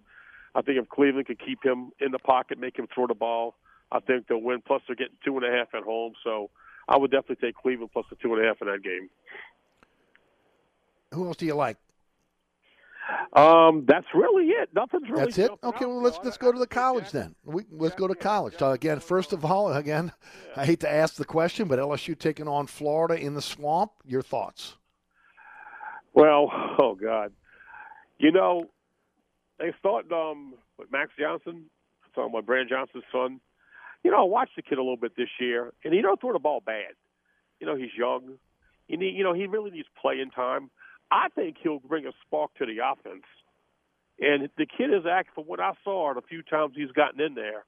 I think if Cleveland could keep him in the pocket, make him throw the ball, I think they'll win. Plus, they're getting two and a half at home, so I would definitely take Cleveland plus the two and a half in that game. Who else do you like? Um, that's really it. Nothing's really. That's it. Okay, well let's let's go to the college then. We, let's go to college. So again, first of all, again, I hate to ask the question, but LSU taking on Florida in the swamp. Your thoughts? Well, oh God, you know, they start um with Max Johnson. Talking about Brandon Johnson's son. You know, I watched the kid a little bit this year, and he don't throw the ball bad. You know, he's young. You need, you know, he really needs playing time. I think he'll bring a spark to the offense. And the kid is act from what I saw the few times he's gotten in there.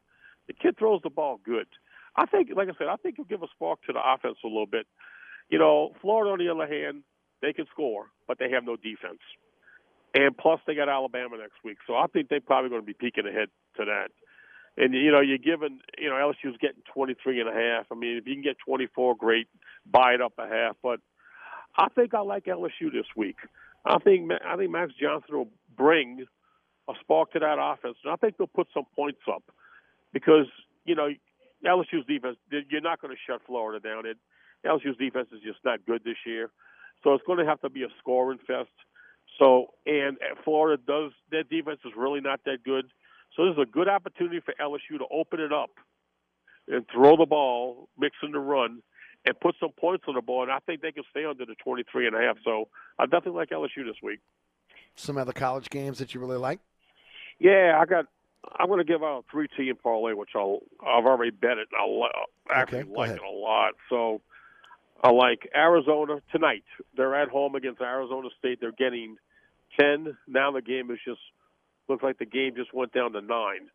The kid throws the ball good. I think, like I said, I think he'll give a spark to the offense a little bit. You know, Florida on the other hand, they can score, but they have no defense. And plus, they got Alabama next week, so I think they're probably going to be peeking ahead to that. And you know, you're giving, you know, LSU's getting 23 and a half. I mean, if you can get 24, great. Buy it up a half, but I think I like LSU this week. I think I think Max Johnson will bring a spark to that offense, and I think they'll put some points up because you know LSU's defense. You're not going to shut Florida down. It LSU's defense is just not good this year, so it's going to have to be a scoring fest. So and Florida does their defense is really not that good. So this is a good opportunity for LSU to open it up and throw the ball, mix the run, and put some points on the board. And I think they can stay under the 23 and a half. So I definitely like LSU this week. Some other college games that you really like? Yeah, I got. I'm going to give out a three team parlay, which I'll I've already bet it. I actually Okay, like ahead. it a lot. So I like Arizona tonight. They're at home against Arizona State. They're getting ten. Now the game is just looks like the game just went down to nine.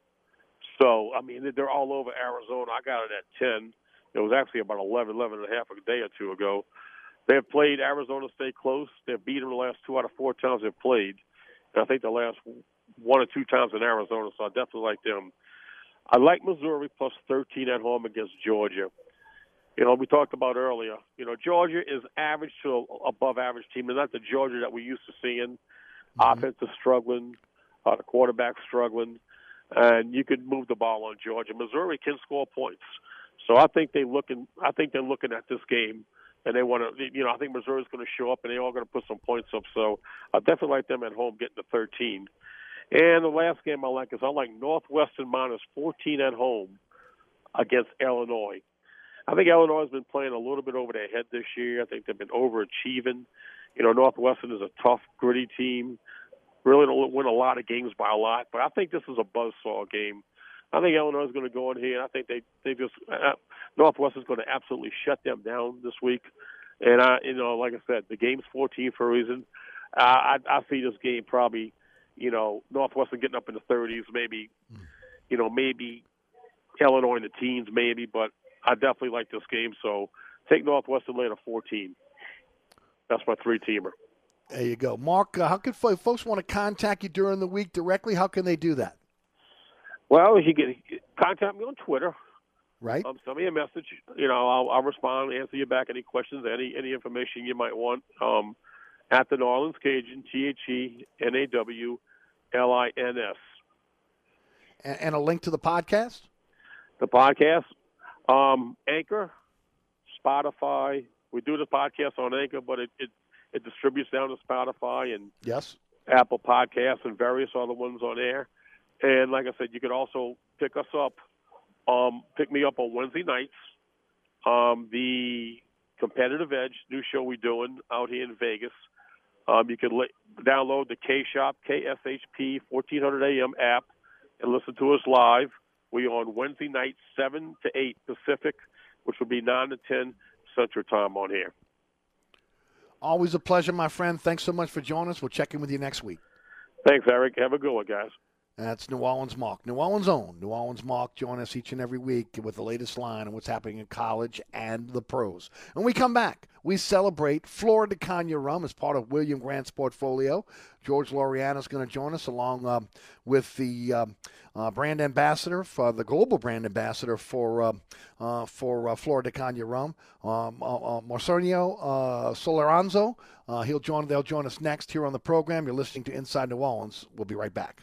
So I mean they're all over Arizona. I got it at ten. It was actually about 11, 11 and a half a day or two ago. They have played Arizona State close. They've beaten them the last two out of four times they've played. And I think the last one or two times in Arizona, so I definitely like them. I like Missouri plus 13 at home against Georgia. You know, we talked about earlier. You know, Georgia is average to above average team. They're not the Georgia that we used to seeing. Offense is struggling. Uh, the quarterback's struggling. And you could move the ball on Georgia. Missouri can score points. So I think they looking. I think they're looking at this game, and they want to. You know, I think Missouri's going to show up, and they're all going to put some points up. So I definitely like them at home getting to 13. And the last game I like is I like Northwestern minus 14 at home against Illinois. I think Illinois has been playing a little bit over their head this year. I think they've been overachieving. You know, Northwestern is a tough, gritty team. Really don't win a lot of games by a lot, but I think this is a buzzsaw game. I think Illinois is going to go in here. and I think they they just uh, Northwest is going to absolutely shut them down this week. And I, you know, like I said, the game's 14 for a reason. Uh, I I see this game probably, you know, Northwestern getting up in the 30s, maybe, you know, maybe Illinois in the teens, maybe. But I definitely like this game. So take Northwestern later 14. That's my three teamer. There you go, Mark. Uh, how can folks want to contact you during the week directly? How can they do that? Well, you can contact me on Twitter. Right. Um, send me a message. You know, I'll, I'll respond, answer you back any questions, any any information you might want. Um, at the New Orleans Cajun, T H E N A W L I N S. And, and a link to the podcast. The podcast, um, Anchor, Spotify. We do the podcast on Anchor, but it, it it distributes down to Spotify and Yes. Apple Podcasts and various other ones on air. And like I said, you could also pick us up, um, pick me up on Wednesday nights. Um, the Competitive Edge, new show we're doing out here in Vegas. Um, you can li- download the K Shop KSHP 1400 AM app and listen to us live. We on Wednesday nights, seven to eight Pacific, which will be nine to ten Central Time on here. Always a pleasure, my friend. Thanks so much for joining us. We'll check in with you next week. Thanks, Eric. Have a good one, guys. That's New Orleans Mark, New Orleans own. New Orleans Mark join us each and every week with the latest line and what's happening in college and the pros. When we come back, we celebrate Flor de Caña rum as part of William Grant's portfolio. George Loriano is going to join us along um, with the um, uh, brand ambassador for the global brand ambassador for uh, uh, for uh, Flor de Caña rum, um, uh, uh, Solorzano. he'll join. They'll join us next here on the program. You're listening to Inside New Orleans. We'll be right back.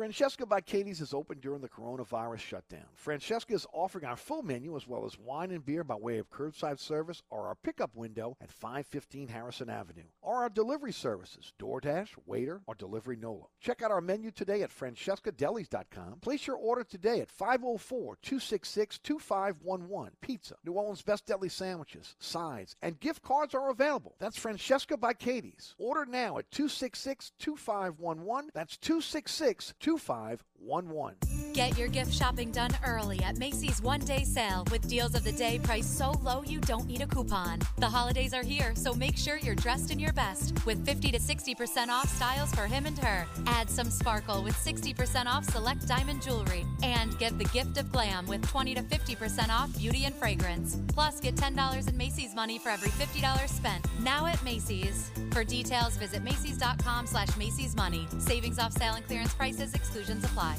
Francesca by Katie's is open during the coronavirus shutdown. Francesca is offering our full menu as well as wine and beer by way of curbside service or our pickup window at 515 Harrison Avenue, or our delivery services, DoorDash, Waitr, or Delivery Nola. Check out our menu today at francescadelis.com. Place your order today at 504-266-2511. Pizza, New Orleans' best deli sandwiches, sides, and gift cards are available. That's Francesca by Katie's. Order now at 266-2511. That's 266 two five 2511. Get your gift shopping done early at Macy's one day sale with deals of the day priced so low you don't need a coupon. The holidays are here, so make sure you're dressed in your best with 50 to 60% off styles for him and her. Add some sparkle with 60% off select diamond jewelry and get the gift of glam with 20 to 50% off beauty and fragrance. Plus, get $10 in Macy's money for every $50 spent. Now at Macy's. For details, visit Macy's.com slash Macy's Money. Savings off sale and clearance prices, exclusions apply.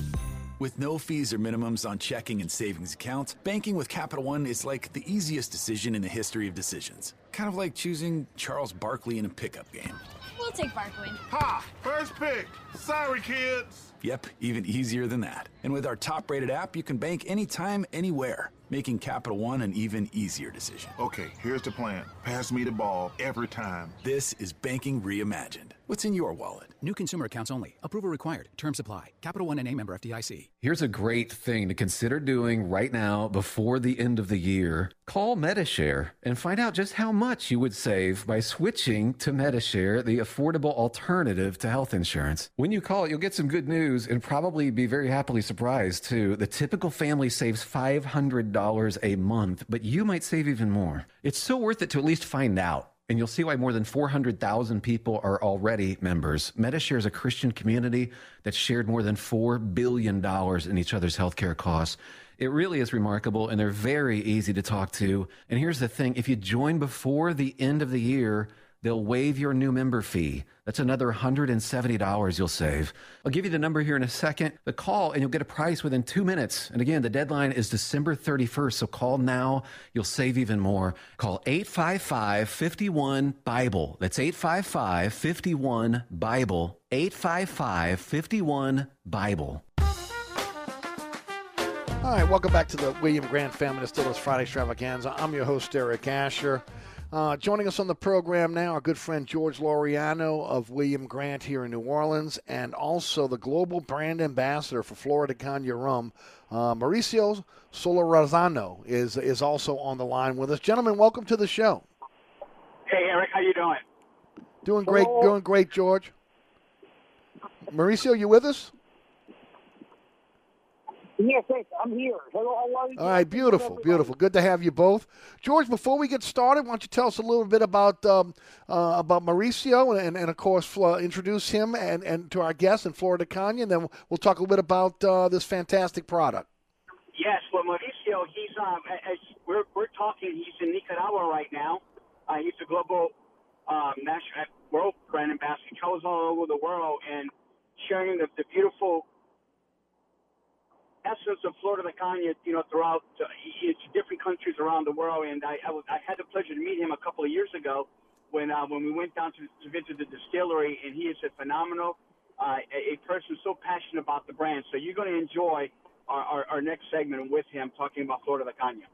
With no fees or minimums on checking and savings accounts, banking with Capital One is like the easiest decision in the history of decisions. Kind of like choosing Charles Barkley in a pickup game. We'll take Barkley. Ha! First pick. Sorry, kids. Yep, even easier than that. And with our top rated app, you can bank anytime, anywhere, making Capital One an even easier decision. Okay, here's the plan pass me the ball every time. This is banking reimagined. What's in your wallet? New consumer accounts only. Approval required. Term supply. Capital One and a member FDIC. Here's a great thing to consider doing right now before the end of the year. Call Medi-Share and find out just how much you would save by switching to Medi-Share, the affordable alternative to health insurance. When you call, you'll get some good news and probably be very happily surprised too. The typical family saves $500 a month, but you might save even more. It's so worth it to at least find out. And you'll see why more than 400,000 people are already members. Medi-Share is a Christian community that's shared more than $4 billion in each other's healthcare costs. It really is remarkable, and they're very easy to talk to. And here's the thing if you join before the end of the year, they'll waive your new member fee. That's another $170 you'll save. I'll give you the number here in a second. The call, and you'll get a price within two minutes. And again, the deadline is December 31st, so call now. You'll save even more. Call 855 51 Bible. That's 855 51 Bible. 855 51 Bible. All right, welcome back to the William Grant Family Distillers Friday Extravaganza. I'm your host, Eric Asher. Uh, joining us on the program now, our good friend George Loriano of William Grant here in New Orleans, and also the global brand ambassador for Flor de Caña Rum, uh, Mauricio Solorzano, is is also on the line with us. Gentlemen, welcome to the show. Hey, Eric, how you doing? Doing great, doing great, George. Mauricio, you with us? Yes, yes, I'm here. Hello, how are you? All right, beautiful, beautiful. Good to have you both, George. Before we get started, why don't you tell us a little bit about um, uh, about Mauricio and, and, and of course uh, introduce him and, and to our guests in Flor de Caña, and then we'll talk a little bit about uh, this fantastic product. Yes, well, Mauricio, he's um, as we're we're talking, he's in Nicaragua right now. Uh, he's a global um, national world brand ambassador. He travels all over the world and sharing the, the beautiful essence of Flor de Caña, you know, throughout uh, it's different countries around the world. And I, had the pleasure to meet him a couple of years ago when uh, when we went down to, to visit the distillery, and he is a phenomenal, uh, a, a person so passionate about the brand. So you're going to enjoy our, our, our next segment with him talking about Florida de.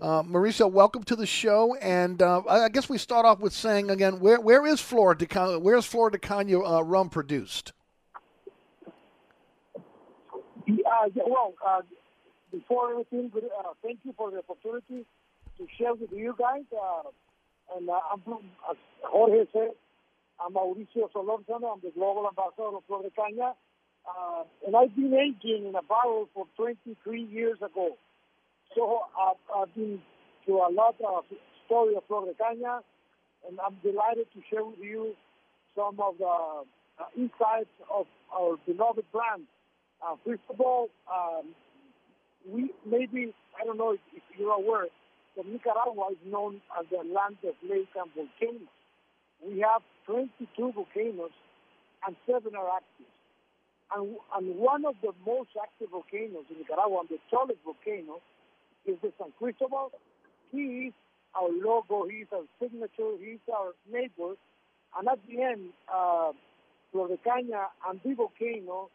Uh, Mauricio, welcome to the show, and uh, I guess we start off with saying again, where where is Florida where is Florida de uh, rum produced? Uh, yeah, well, uh, before everything, uh, thank you for the opportunity to share with you guys. Uh, and uh, I'm from, as Jorge said, I'm Mauricio Solorzano. I'm the global ambassador of Flor de Caña. And I've been aging in a barrel for 23 years ago. So I've, I've been through a lot of story of Flor de Caña, and I'm delighted to share with you some of the insights of our beloved brand. Uh, first of all, um, we maybe I don't know if, if you're aware but Nicaragua is known as the land of lakes and volcanoes. We have 22 volcanoes and seven are active. And, and one of the most active volcanoes in Nicaragua, the tallest volcano, is the San Cristobal. He is our logo, he is our signature, he is our neighbor. And at the end, uh, Flor Caña and the volcano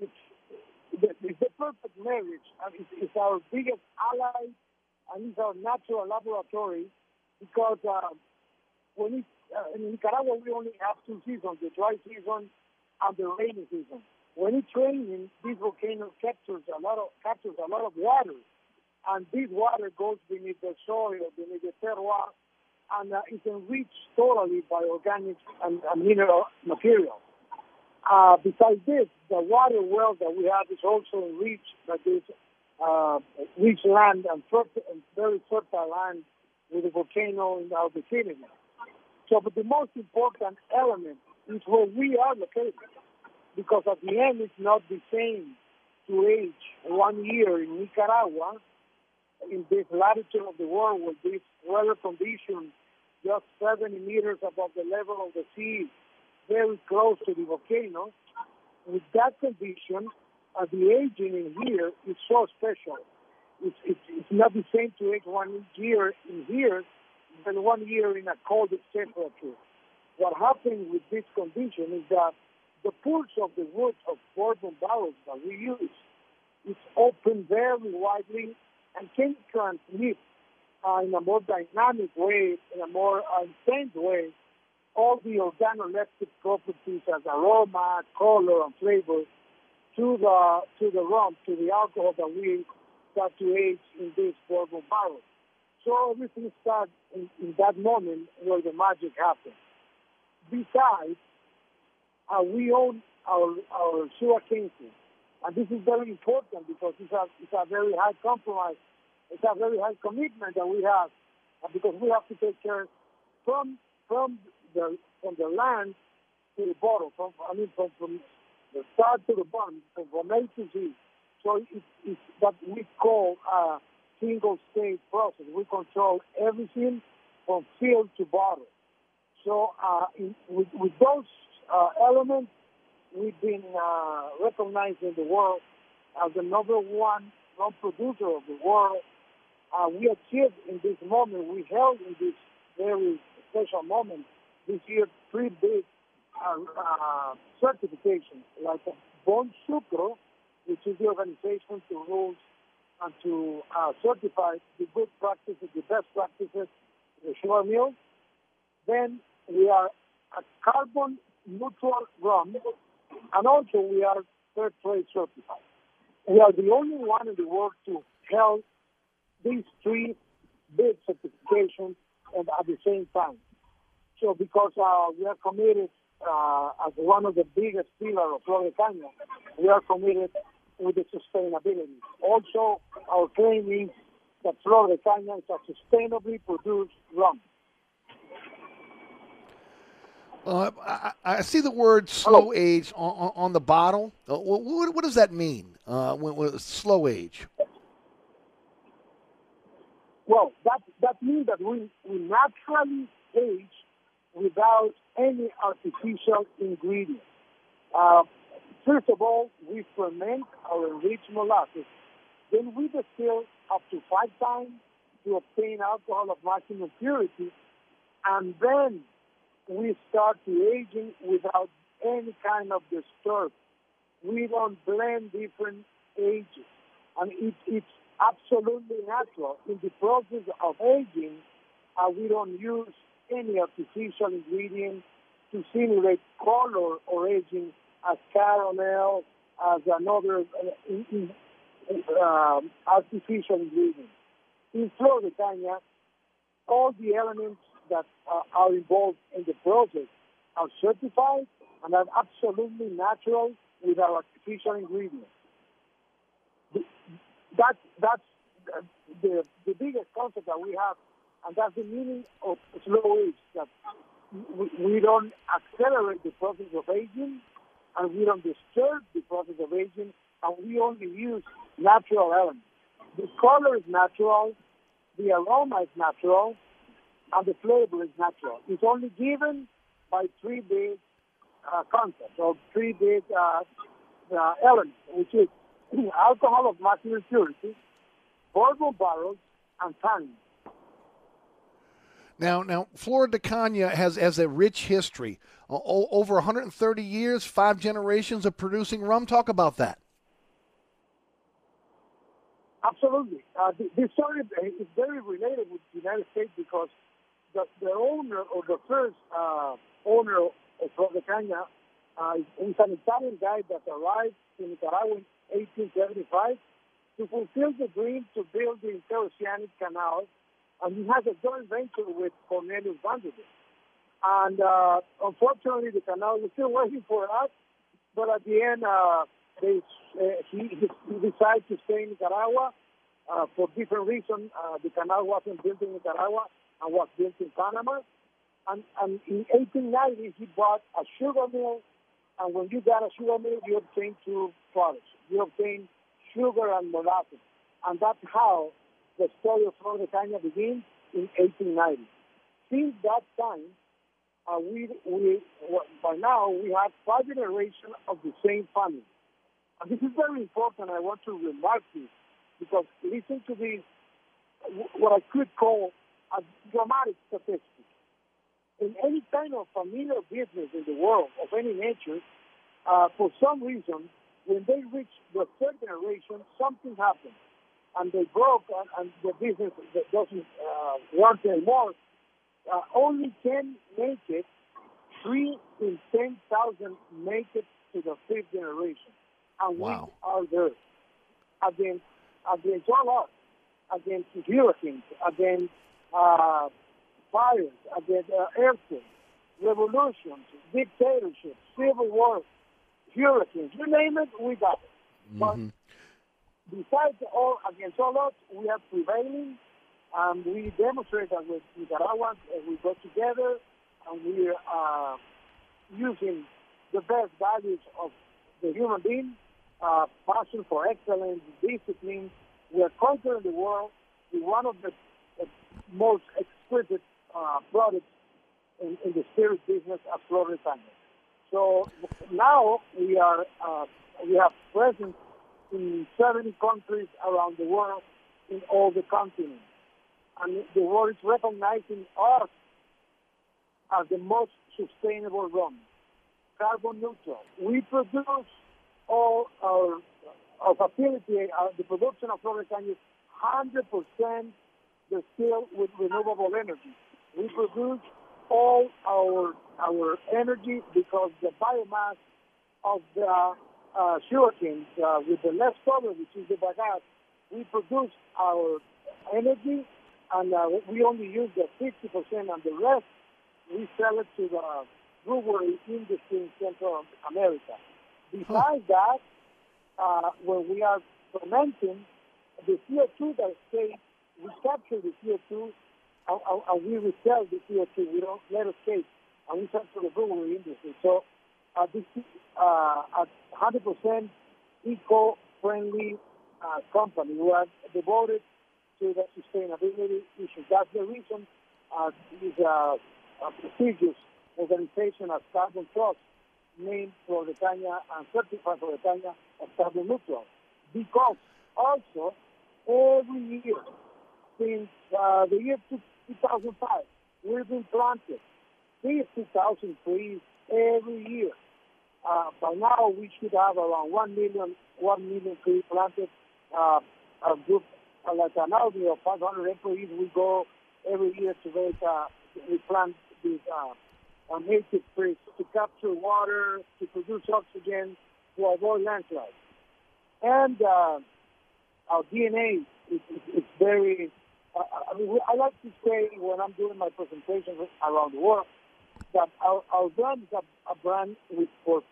it's, it's the perfect marriage. And it's, it's our biggest ally and it's our natural laboratory because uh, when it, uh, in Nicaragua we only have two seasons, the dry season and the rainy season. When it's raining, this volcano captures a lot of captures a lot of water, and this water goes beneath the soil, beneath the terroir, and uh, is enriched totally by organic and, and mineral material. Uh, besides this, the water well that we have is also enriched by this uh, rich land and, fertile, and very fertile land with a volcano in our vicinity. So, but the most important element is where we are located, because at the end it's not the same to age one year in Nicaragua, in this latitude of the world with this weather condition just 70 meters above the level of the sea, very close to the volcano. With that condition, uh, the aging in here is so special. It's, it's, it's not the same to age one year in here than one year in a cold temperature. What happens with this condition is that the pulse of the wood of bourbon barrels that we use is open very widely and can transmit uh, in a more dynamic way, in a more intense way, all the organoleptic properties as aroma, color, and flavor to the to the rum, to the alcohol that we start to age in this bourbon barrel. So everything starts in, in that moment where the magic happens. Besides, uh, we own our our sugar cane, and this is very important because it's a it's a very high compromise, it's a very high commitment that we have, because we have to take care from from the from the land to the bottle, from I mean from from the start to the bottom, from, A to Z. So it, it's what we call a single stage process. We control everything from field to bottle. So uh, in, with, with those uh, elements, we've been uh, recognized in the world as the number one rum producer of the world. Uh, we achieved in this moment, we held in this very special moment this year three big uh, uh, certifications, like Bon Sucro, which is the organization to rules and to uh, certify the good practices, the best practices in the sugar mill. Then we are a carbon neutral rum, and also we are Fair Trade certified. We are the only one in the world to hold these three big certifications and at the same time. So because uh, we are committed uh, as one of the biggest pillars of Flor de Caña, we are committed with the sustainability. Also, our claim is that Flor de Caña is a sustainably produced rum. Uh, I, I see the word slow age on, on, the bottle. Uh, what, what, what does that mean? Uh, when, when slow age? Well, that that means that we, we naturally age without any artificial ingredients. Uh, first of all, we ferment our enriched molasses. Then we distill up to five times to obtain alcohol of maximum purity, and then we start the aging without any kind of disturb. We don't blend different ages, and it, it's absolutely natural. In the process of aging, uh, we don't use any artificial ingredient to simulate color or aging as caramel, as another uh, uh, artificial ingredient. In Tanya, all the elements that uh, are involved in the process are certified and are absolutely natural without artificial ingredients. That, that's the, the biggest concept that we have, and that's the meaning of slow age, that we, don't accelerate the process of aging, and we don't disturb the process of aging, and we only use natural elements. The color is natural, the aroma is natural, and the flavor is natural. It's only given by three big uh, concepts or three big uh, uh, elements, which is alcohol of maximum purity, bourbon barrels, and tannin. Now, now, Flor de Caña has has a rich history. Uh, over 130 years, five generations of producing rum. Talk about that. Absolutely. Uh, this story is very related with the United States because the, the owner or the first uh, owner of Flor de Caña uh, is an Italian guy that arrived in Nicaragua in 1875 to fulfill the dream to build the Interoceanic Canal, and he has a joint venture with Cornelius Vanderbilt. And uh, unfortunately, the canal is still waiting for us, but at the end, uh, they, uh, he, he decided to stay in Nicaragua uh, for different reasons. Uh, the canal wasn't built in Nicaragua and was built in Panama. And, and in 1890, he bought a sugar mill. And when you got a sugar mill, you obtain two products. You obtain sugar and molasses. And that's how the story of Caña begins in 1890. Since that time, uh, we, we, by now, we have five generations of the same family. And this is very important. I want to remark this because listen to this, what I could call a dramatic statistic. In any kind of familiar business in the world of any nature, uh, for some reason, when they reach the third generation, something happens, and they broke, and, and the business doesn't uh, work anymore. Uh, only 10 make it, 3 in 10,000 make it to the fifth generation. And wow. we are there against, against all odds, against hurricanes, against uh, fires, against uh, earthquakes, revolutions, dictatorships, civil wars, hurricanes, you name it, we got it. Mm-hmm. But besides all, against all odds, we are prevailing, and we demonstrate that with Nicaraguans, uh, we go together, and we are uh, using the best values of the human being, uh, passion for excellence, discipline. We are conquering the world with one of the most exquisite uh, products in, in, the spirit business at Florida So now we are uh, we have presence in 70 countries around the world, in all the continents, and the world is recognizing us as the most sustainable rum, carbon neutral. We produce all our, our facility, uh, the production of Flor de Caña, 100% distilled with renewable energy. We produce all our our energy because the biomass of the uh, sugarcane uh, with the leftover, which is the bagasse, we produce our energy and uh, we only use the 50% and the rest we sell it to the brewery industry in Central America. Besides that, uh, when we are fermenting, the CO2 that stays, we capture the CO2 and, and, we resell the CO2. We don't let it escape, and we sell to the brewery industry. So uh, this is uh, a 100% eco-friendly uh, company. We are devoted to the sustainability issue. That's the reason uh, these uh, prestigious organization as Carbon Trust named for the Flor de Caña and certified Flor de Caña as carbon neutral. Because also, every year since uh, the year 2005, we've been planted 50,000 trees every year. Uh, by now, we should have around 1 million, 1 million trees planted. Uh, a group, uh, like an army of 500 employees, we go every year to make, uh, we plant these uh, native trees to capture water, to produce oxygen, to avoid landslides. And uh, our DNA is, is, is very, uh, I mean, I like to say when I'm doing my presentations around the world, our, our brand is a, a brand with purpose.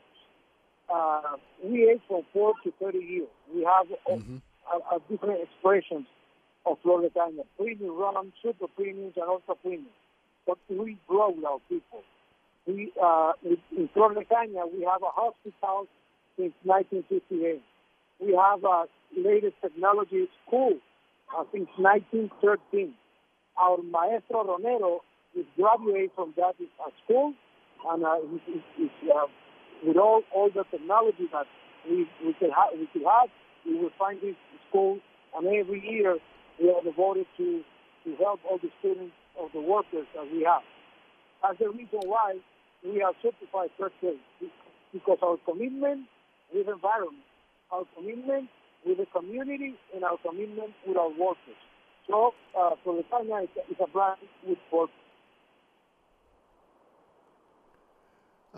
Uh, we age from 4 to 30 years. We have mm-hmm. a, a different expressions of Flor de Caña, premium rum, super premiums, and ultra premium. But we grow with our people. We, uh, in Flor de Caña, we have a hospital since 1958. We have a latest technology school uh, since 1913. Our maestro Romero is graduated from that school, and uh, he's, he's, uh, with all, all the technology that we, we, can ha- we have, we will find this school, and every year we are devoted to, to help all the students of the workers that we have. That's the reason why we are certified first grade, because our commitment with environment, our commitment with the community, and our commitment with our workers. So, uh, Flor de Caña is, is a brand with purpose.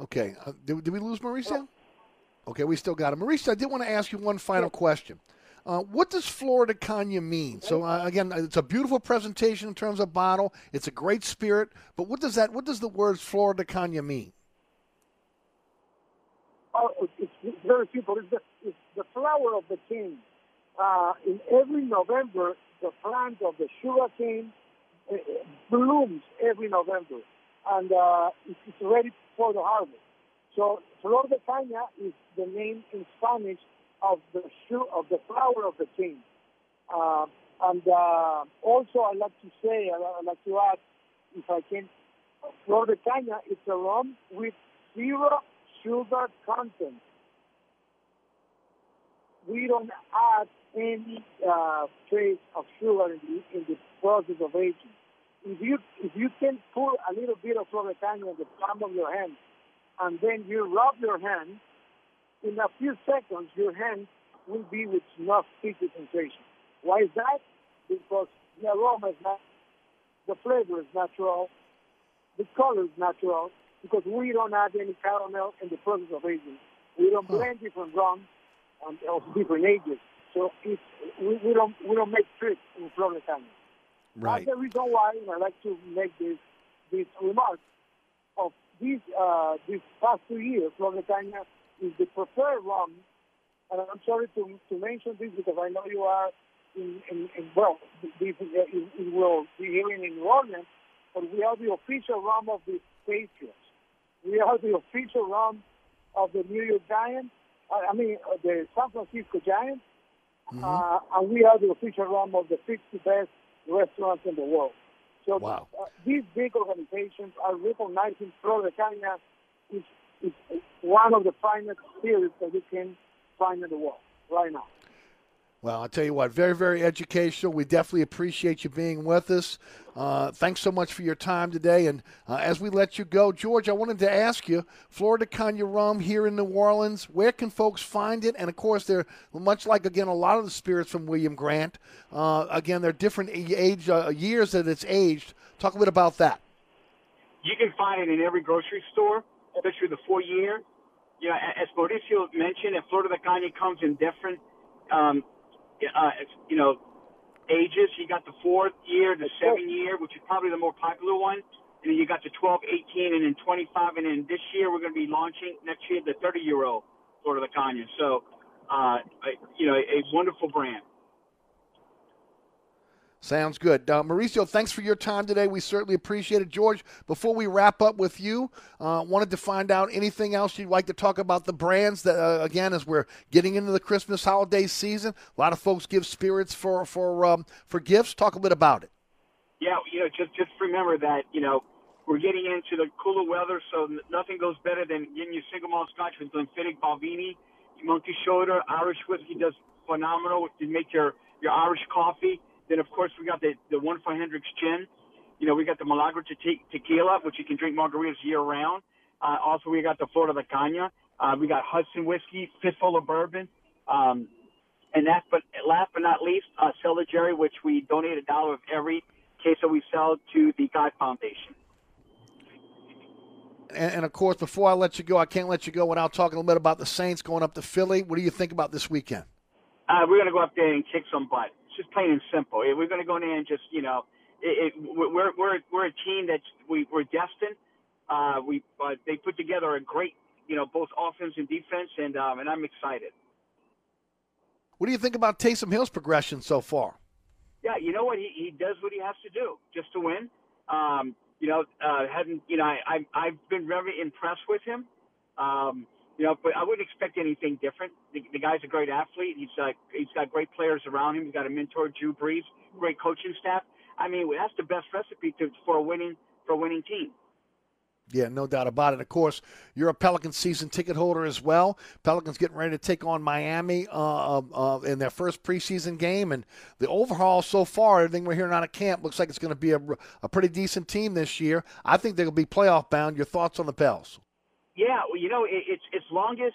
Okay. Uh, did, did, we lose Mauricio? Okay, we still got him. Mauricio, I did want to ask you one final question. Uh, what does Flor de Caña mean? So uh, again, it's a beautiful presentation in terms of bottle. It's a great spirit, but what does that? What does the words Flor de Caña mean? Oh, it's, it's very simple. It's the, it's the flower of the cane. Uh, in every November, the plant of the sugar cane uh, blooms every November, and uh, it's ready for the harvest. So Flor de Caña is the name in Spanish of the shoe of the flower of the cane. Uh, and uh, also, I'd like to say, I'd like to add, if I can, Flor de Caña is a rum with zero sugar content. We don't add any uh, trace of sugar in the, in the process of aging. If you if you can pour a little bit of Flor de Caña in the palm of your hand, and then you rub your hand, in a few seconds, your hand will be with enough sticky sensation. Why is that? Because the aroma is not, the flavor is natural, the color is natural, because we don't add any caramel in the process of aging. We don't blend different rums um, of different ages. So it's, we, we don't we don't make tricks in Flor de Caña. Right. That's the reason why I like to make this this remark of these uh, these past two years, de is the preferred rum. And I'm sorry to, to mention this because I know you are in, in, in well, this in, will be hearing in New Orleans, but we are the official rum of the Patriots. We are the official rum of the New York Giants. I mean, uh, the San Francisco Giants. Mm-hmm. Uh, and we are the official rum of the 50 best restaurants in the world. So wow. uh, these big organizations are recognizing Flor de Caña is one of the finest spirits that you can find in the world right now. Well, I'll tell you what, very, very educational. We definitely appreciate you being with us. Uh, thanks so much for your time today. And uh, as we let you go, George, I wanted to ask you Florida de Rum here in New Orleans, where can folks find it? And of course, they're much like, again, a lot of the spirits from William Grant. Uh, again, they're different age uh, years that it's aged. Talk a bit about that. You can find it in every grocery store especially the four year. Know, as Mauricio mentioned, and Flor de Caña comes in different, um, uh, you know, ages. You got the fourth year, the seven year, which is probably the more popular one. and then you got the 12, 18, and then 25, and then this year we're going to be launching next year the 30 year old Flor de Caña. So, uh, you know, a wonderful brand. Sounds good. Uh, Mauricio, thanks for your time today. We certainly appreciate it. George, before we wrap up with you, uh, wanted to find out anything else you'd like to talk about the brands that, uh, again, as we're getting into the Christmas holiday season, a lot of folks give spirits for, for, um, for gifts. Talk a bit about it. Yeah, you know, just, just remember that, you know, we're getting into the cooler weather, so nothing goes better than getting your single malt scotch with Glenfiddich, Balvenie, Monkey Shoulder, Irish whiskey does phenomenal to make your, your Irish coffee then of course we got the the one for Hendrick's gin. You know we got the Milagro te- tequila, which you can drink margaritas year round. Uh, also we got the Flor de Caña. Uh, we got Hudson whiskey, fistful of bourbon. Um, and last but last but not least, uh, Sailor Jerry, which we donate a dollar of every case that we sell to the God Foundation. And, and, of course, before I let you go, I can't let you go without talking a little bit about the Saints going up to Philly. What do you think about this weekend? Uh, we're going to go up there and kick some butt just plain and simple. We're going to go in there and just, you know, it, it, we're we're we're a team that's we we're destined. Uh, we uh, they put together a great, you know, both offense and defense, and um, and I'm excited. What do you think about Taysom Hill's progression so far? Yeah, you know what he he does what he has to do just to win. Um, you know, uh, hadn't you know I, I I've been very impressed with him. Um, you know, but I wouldn't expect anything different. The, the guy's a great athlete. He's like he's got great players around him. He's got a mentor, Drew Brees, great coaching staff. I mean, that's the best recipe to, for a winning for a winning team. Yeah, no doubt about it. Of course, you're a Pelicans season ticket holder as well. Pelicans getting ready to take on Miami uh, uh, in their first preseason game, and the overhaul so far, everything we're hearing out of camp looks like it's going to be a, a pretty decent team this year. I think they'll be playoff bound. Your thoughts on the Pels? Yeah, well, you know, it, it's as long as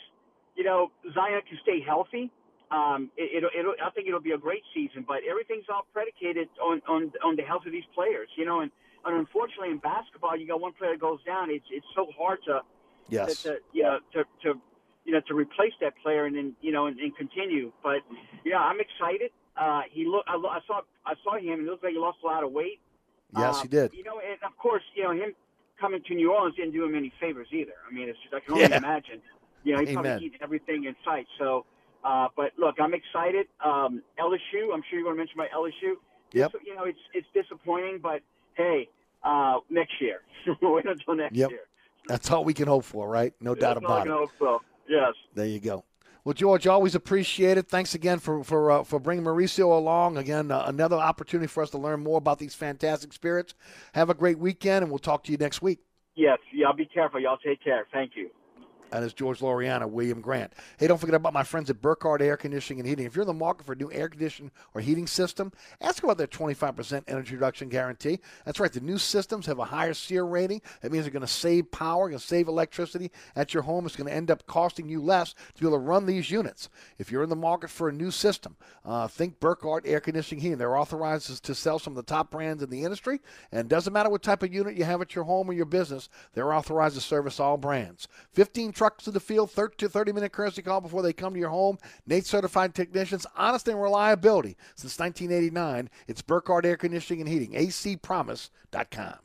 you know Zion can stay healthy. Um, it, it'll, it'll, I think it'll be a great season, but everything's all predicated on on on the health of these players. You know, and, and unfortunately in basketball, you got one player that goes down. It's it's so hard to yes to, to you know to to you know to replace that player and then you know and, and continue. But yeah, I'm excited. Uh, he look I, I saw I saw him and it looks like he lost a lot of weight. Yes, uh, he did. You know, and of course, you know him coming to New Orleans didn't do him any favors either. I mean, it's just I can only Yeah. imagine. You know, he Amen. probably eats everything in sight. So, uh, but look, I'm excited. Um, LSU, I'm sure you want to mention my LSU. Yep. So, you know, it's it's disappointing, but hey, uh, next year. Wait until next Yep. year. That's all we can hope for, right? No doubt That's all I about can it. Yes. There you go. Well, George, always appreciate it. Thanks again for for uh, for bringing Mauricio along. Again, uh, another opportunity for us to learn more about these fantastic spirits. Have a great weekend, and we'll talk to you next week. Yes. Y'all be careful. Y'all take care. Thank you. That is George Loriana, William Grant. Hey, don't forget about my friends at Burkhardt Air Conditioning and Heating. If you're in the market for a new air conditioning or heating system, ask about their 25% energy reduction guarantee. That's right, the new systems have a higher SEER rating. That means they're going to save power, going to save electricity at your home. It's going to end up costing you less to be able to run these units. If you're in the market for a new system, uh, think Burkhardt Air Conditioning Heating. They're authorized to sell some of the top brands in the industry, and doesn't matter what type of unit you have at your home or your business, they're authorized to service all brands. 15 trucks to the field, 30 to 30 minute courtesy call before they come to your home. Nate certified technicians, honest and reliability since 1989. It's Burkhardt Air Conditioning and Heating, acpromise.com.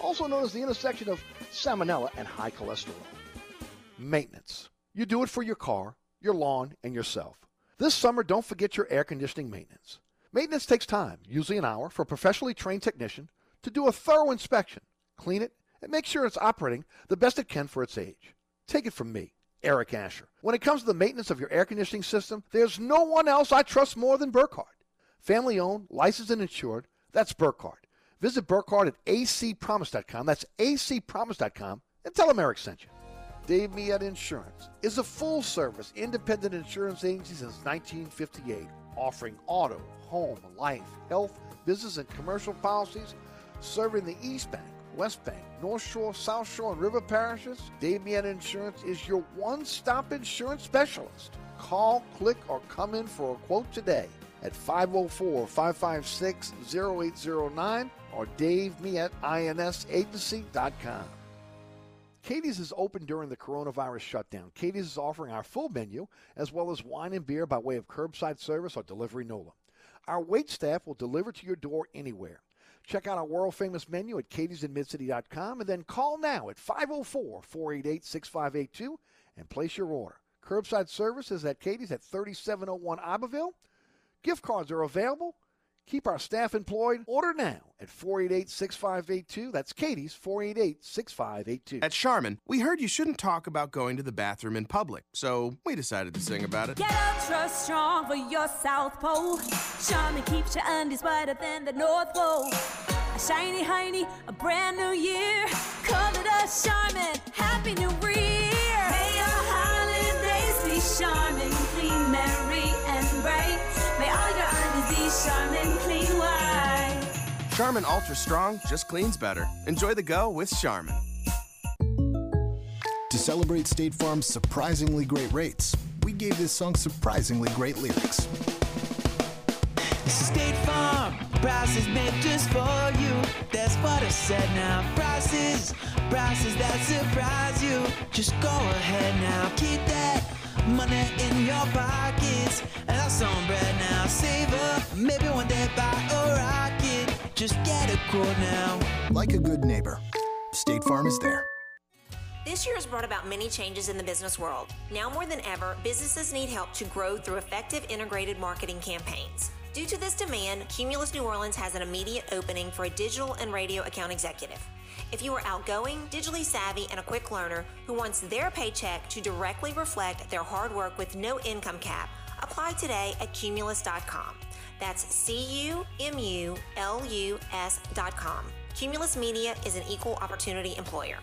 also known as the intersection of salmonella and high cholesterol. Maintenance. You do it for your car, your lawn, and yourself. This summer, don't forget your air conditioning maintenance. Maintenance takes time, usually an hour, for a professionally trained technician to do a thorough inspection, clean it, and make sure it's operating the best it can for its age. Take it from me, Eric Asher. When it comes to the maintenance of your air conditioning system, there's no one else I trust more than Burkhardt. Family owned, licensed, and insured, that's Burkhardt. Visit Burkhardt at acpromise.com. That's acpromise.com and tell them Eric sent you. Dave Miette Insurance is a full service independent insurance agency since 1958, offering auto, home, life, health, business, and commercial policies, serving the East Bank, West Bank, North Shore, South Shore, and River parishes. Dave Miette Insurance is your one stop insurance specialist. Call, click, or come in for a quote today at 504 556 0809 or davemietteinsagency.com. Katie's is open during the coronavirus shutdown. Katie's is offering our full menu as well as wine and beer by way of curbside service or delivery NOLA. Our wait staff will deliver to your door anywhere. Check out our world famous menu at katie'sinmidcity.com and then call now at 504 488 6582 and place your order. Curbside service is at Katie's at 3701 Iberville. Gift cards are available. Keep our staff employed. Order now at 488 6582. That's Katie's 488 6582. At Charmin, we heard you shouldn't talk about going to the bathroom in public, so we decided to sing about it. Get ultra strong for your South Pole. Charmin keeps your undies whiter than the North Pole. A shiny hiney, a brand new year. Call it a Charmin. Happy New Year. May your holidays be Charmin, clean, merry, and bright. May all your undies be Charmin, clean white. Charmin Ultra Strong just cleans better. Enjoy the go with Charmin. To celebrate State Farm's surprisingly great rates, we gave this song surprisingly great lyrics. State Farm, prices made just for you. That's what I said now. Prices, prices that surprise you. Just go ahead now, keep that money in your pockets. And that's on bread now. Save up, maybe one day buy a rocket. Just get a quote now. Like a good neighbor, State Farm is there. This year has brought about many changes in the business world. Now more than ever, businesses need help to grow through effective integrated marketing campaigns. Due to this demand, Cumulus New Orleans has an immediate opening for a digital and radio account executive. If you are outgoing, digitally savvy, and a quick learner who wants their paycheck to directly reflect their hard work with no income cap, apply today at cumulus.com. That's C U M U L U S dot com. Cumulus Media is an equal opportunity employer.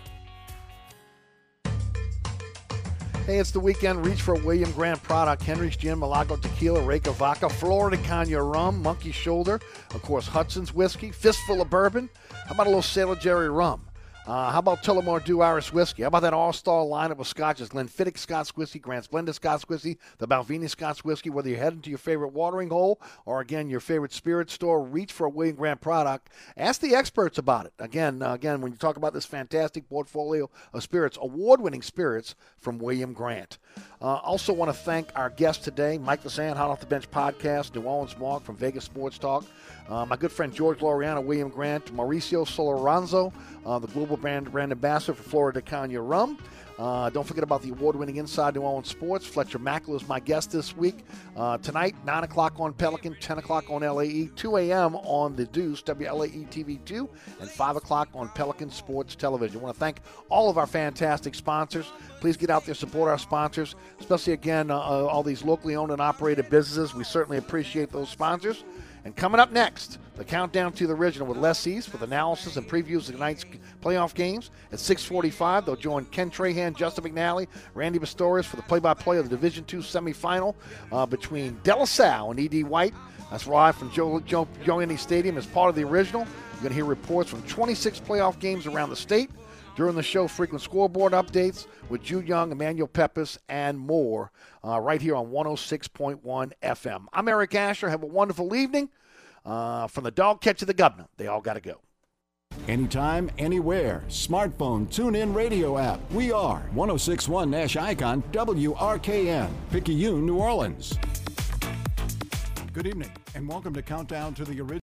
Hey, it's the weekend. Reach for a William Grant product. Hendrick's Gin, Milagro Tequila, Reyka Vodka, Flor de Caña Rum, Monkey Shoulder, of course, Hudson's Whiskey, Fistful of Bourbon. How about a little Sailor Jerry Rum? Uh, how about Tullamore Dew Irish Whiskey? How about that all-star lineup of scotches? Glenfiddich Scotch Whiskey, Grant's Blended Scotch Whiskey, the Balvenie Scotch Whiskey. Whether you're heading to your favorite watering hole or, again, your favorite spirit store, reach for a William Grant product. Ask the experts about it. Again, uh, again, when you talk about this fantastic portfolio of spirits, award-winning spirits from William Grant. Uh, also want to thank our guest today, Mike Fazan, Hot Off the Bench podcast, New Orleans Mark from Vegas Sports Talk. Uh, my good friend George Loriano, William Grant, Mauricio Solorzano, uh, the global brand, brand ambassador for Flor de Caña Rum. Uh, don't forget about the award-winning Inside New Orleans Sports. Fletcher Mackel is my guest this week. Uh, tonight, 9 o'clock on Pelican, 10 o'clock on LAE, 2 a.m. on The Deuce, WLAE TV2, and 5 o'clock on Pelican Sports Television. I want to thank all of our fantastic sponsors. Please get out there, support our sponsors, especially, again, uh, uh, all these locally owned and operated businesses. We certainly appreciate those sponsors. And coming up next, the countdown to the original with Les East with analysis and previews of tonight's playoff games. At 6:45, they'll join Ken Trahan, Justin McNally, Randy Pistorius for the play-by-play of the Division II semifinal uh, between De La Salle and E.D. White. That's live from Joe, Joe, Joe Stadium as part of the original. You're going to hear reports from 26 playoff games around the state. During the show, frequent scoreboard updates with Jude Young, Emmanuel Peppers, and more uh, right here on 106.1 FM. I'm Eric Asher. Have a wonderful evening. Uh, from the dog catch to the governor, they all got to go. Anytime, anywhere. Smartphone, tune in radio app. We are 1061 Nash Icon, WRKN, Picayune, New Orleans. Good evening, and welcome to Countdown to the Original.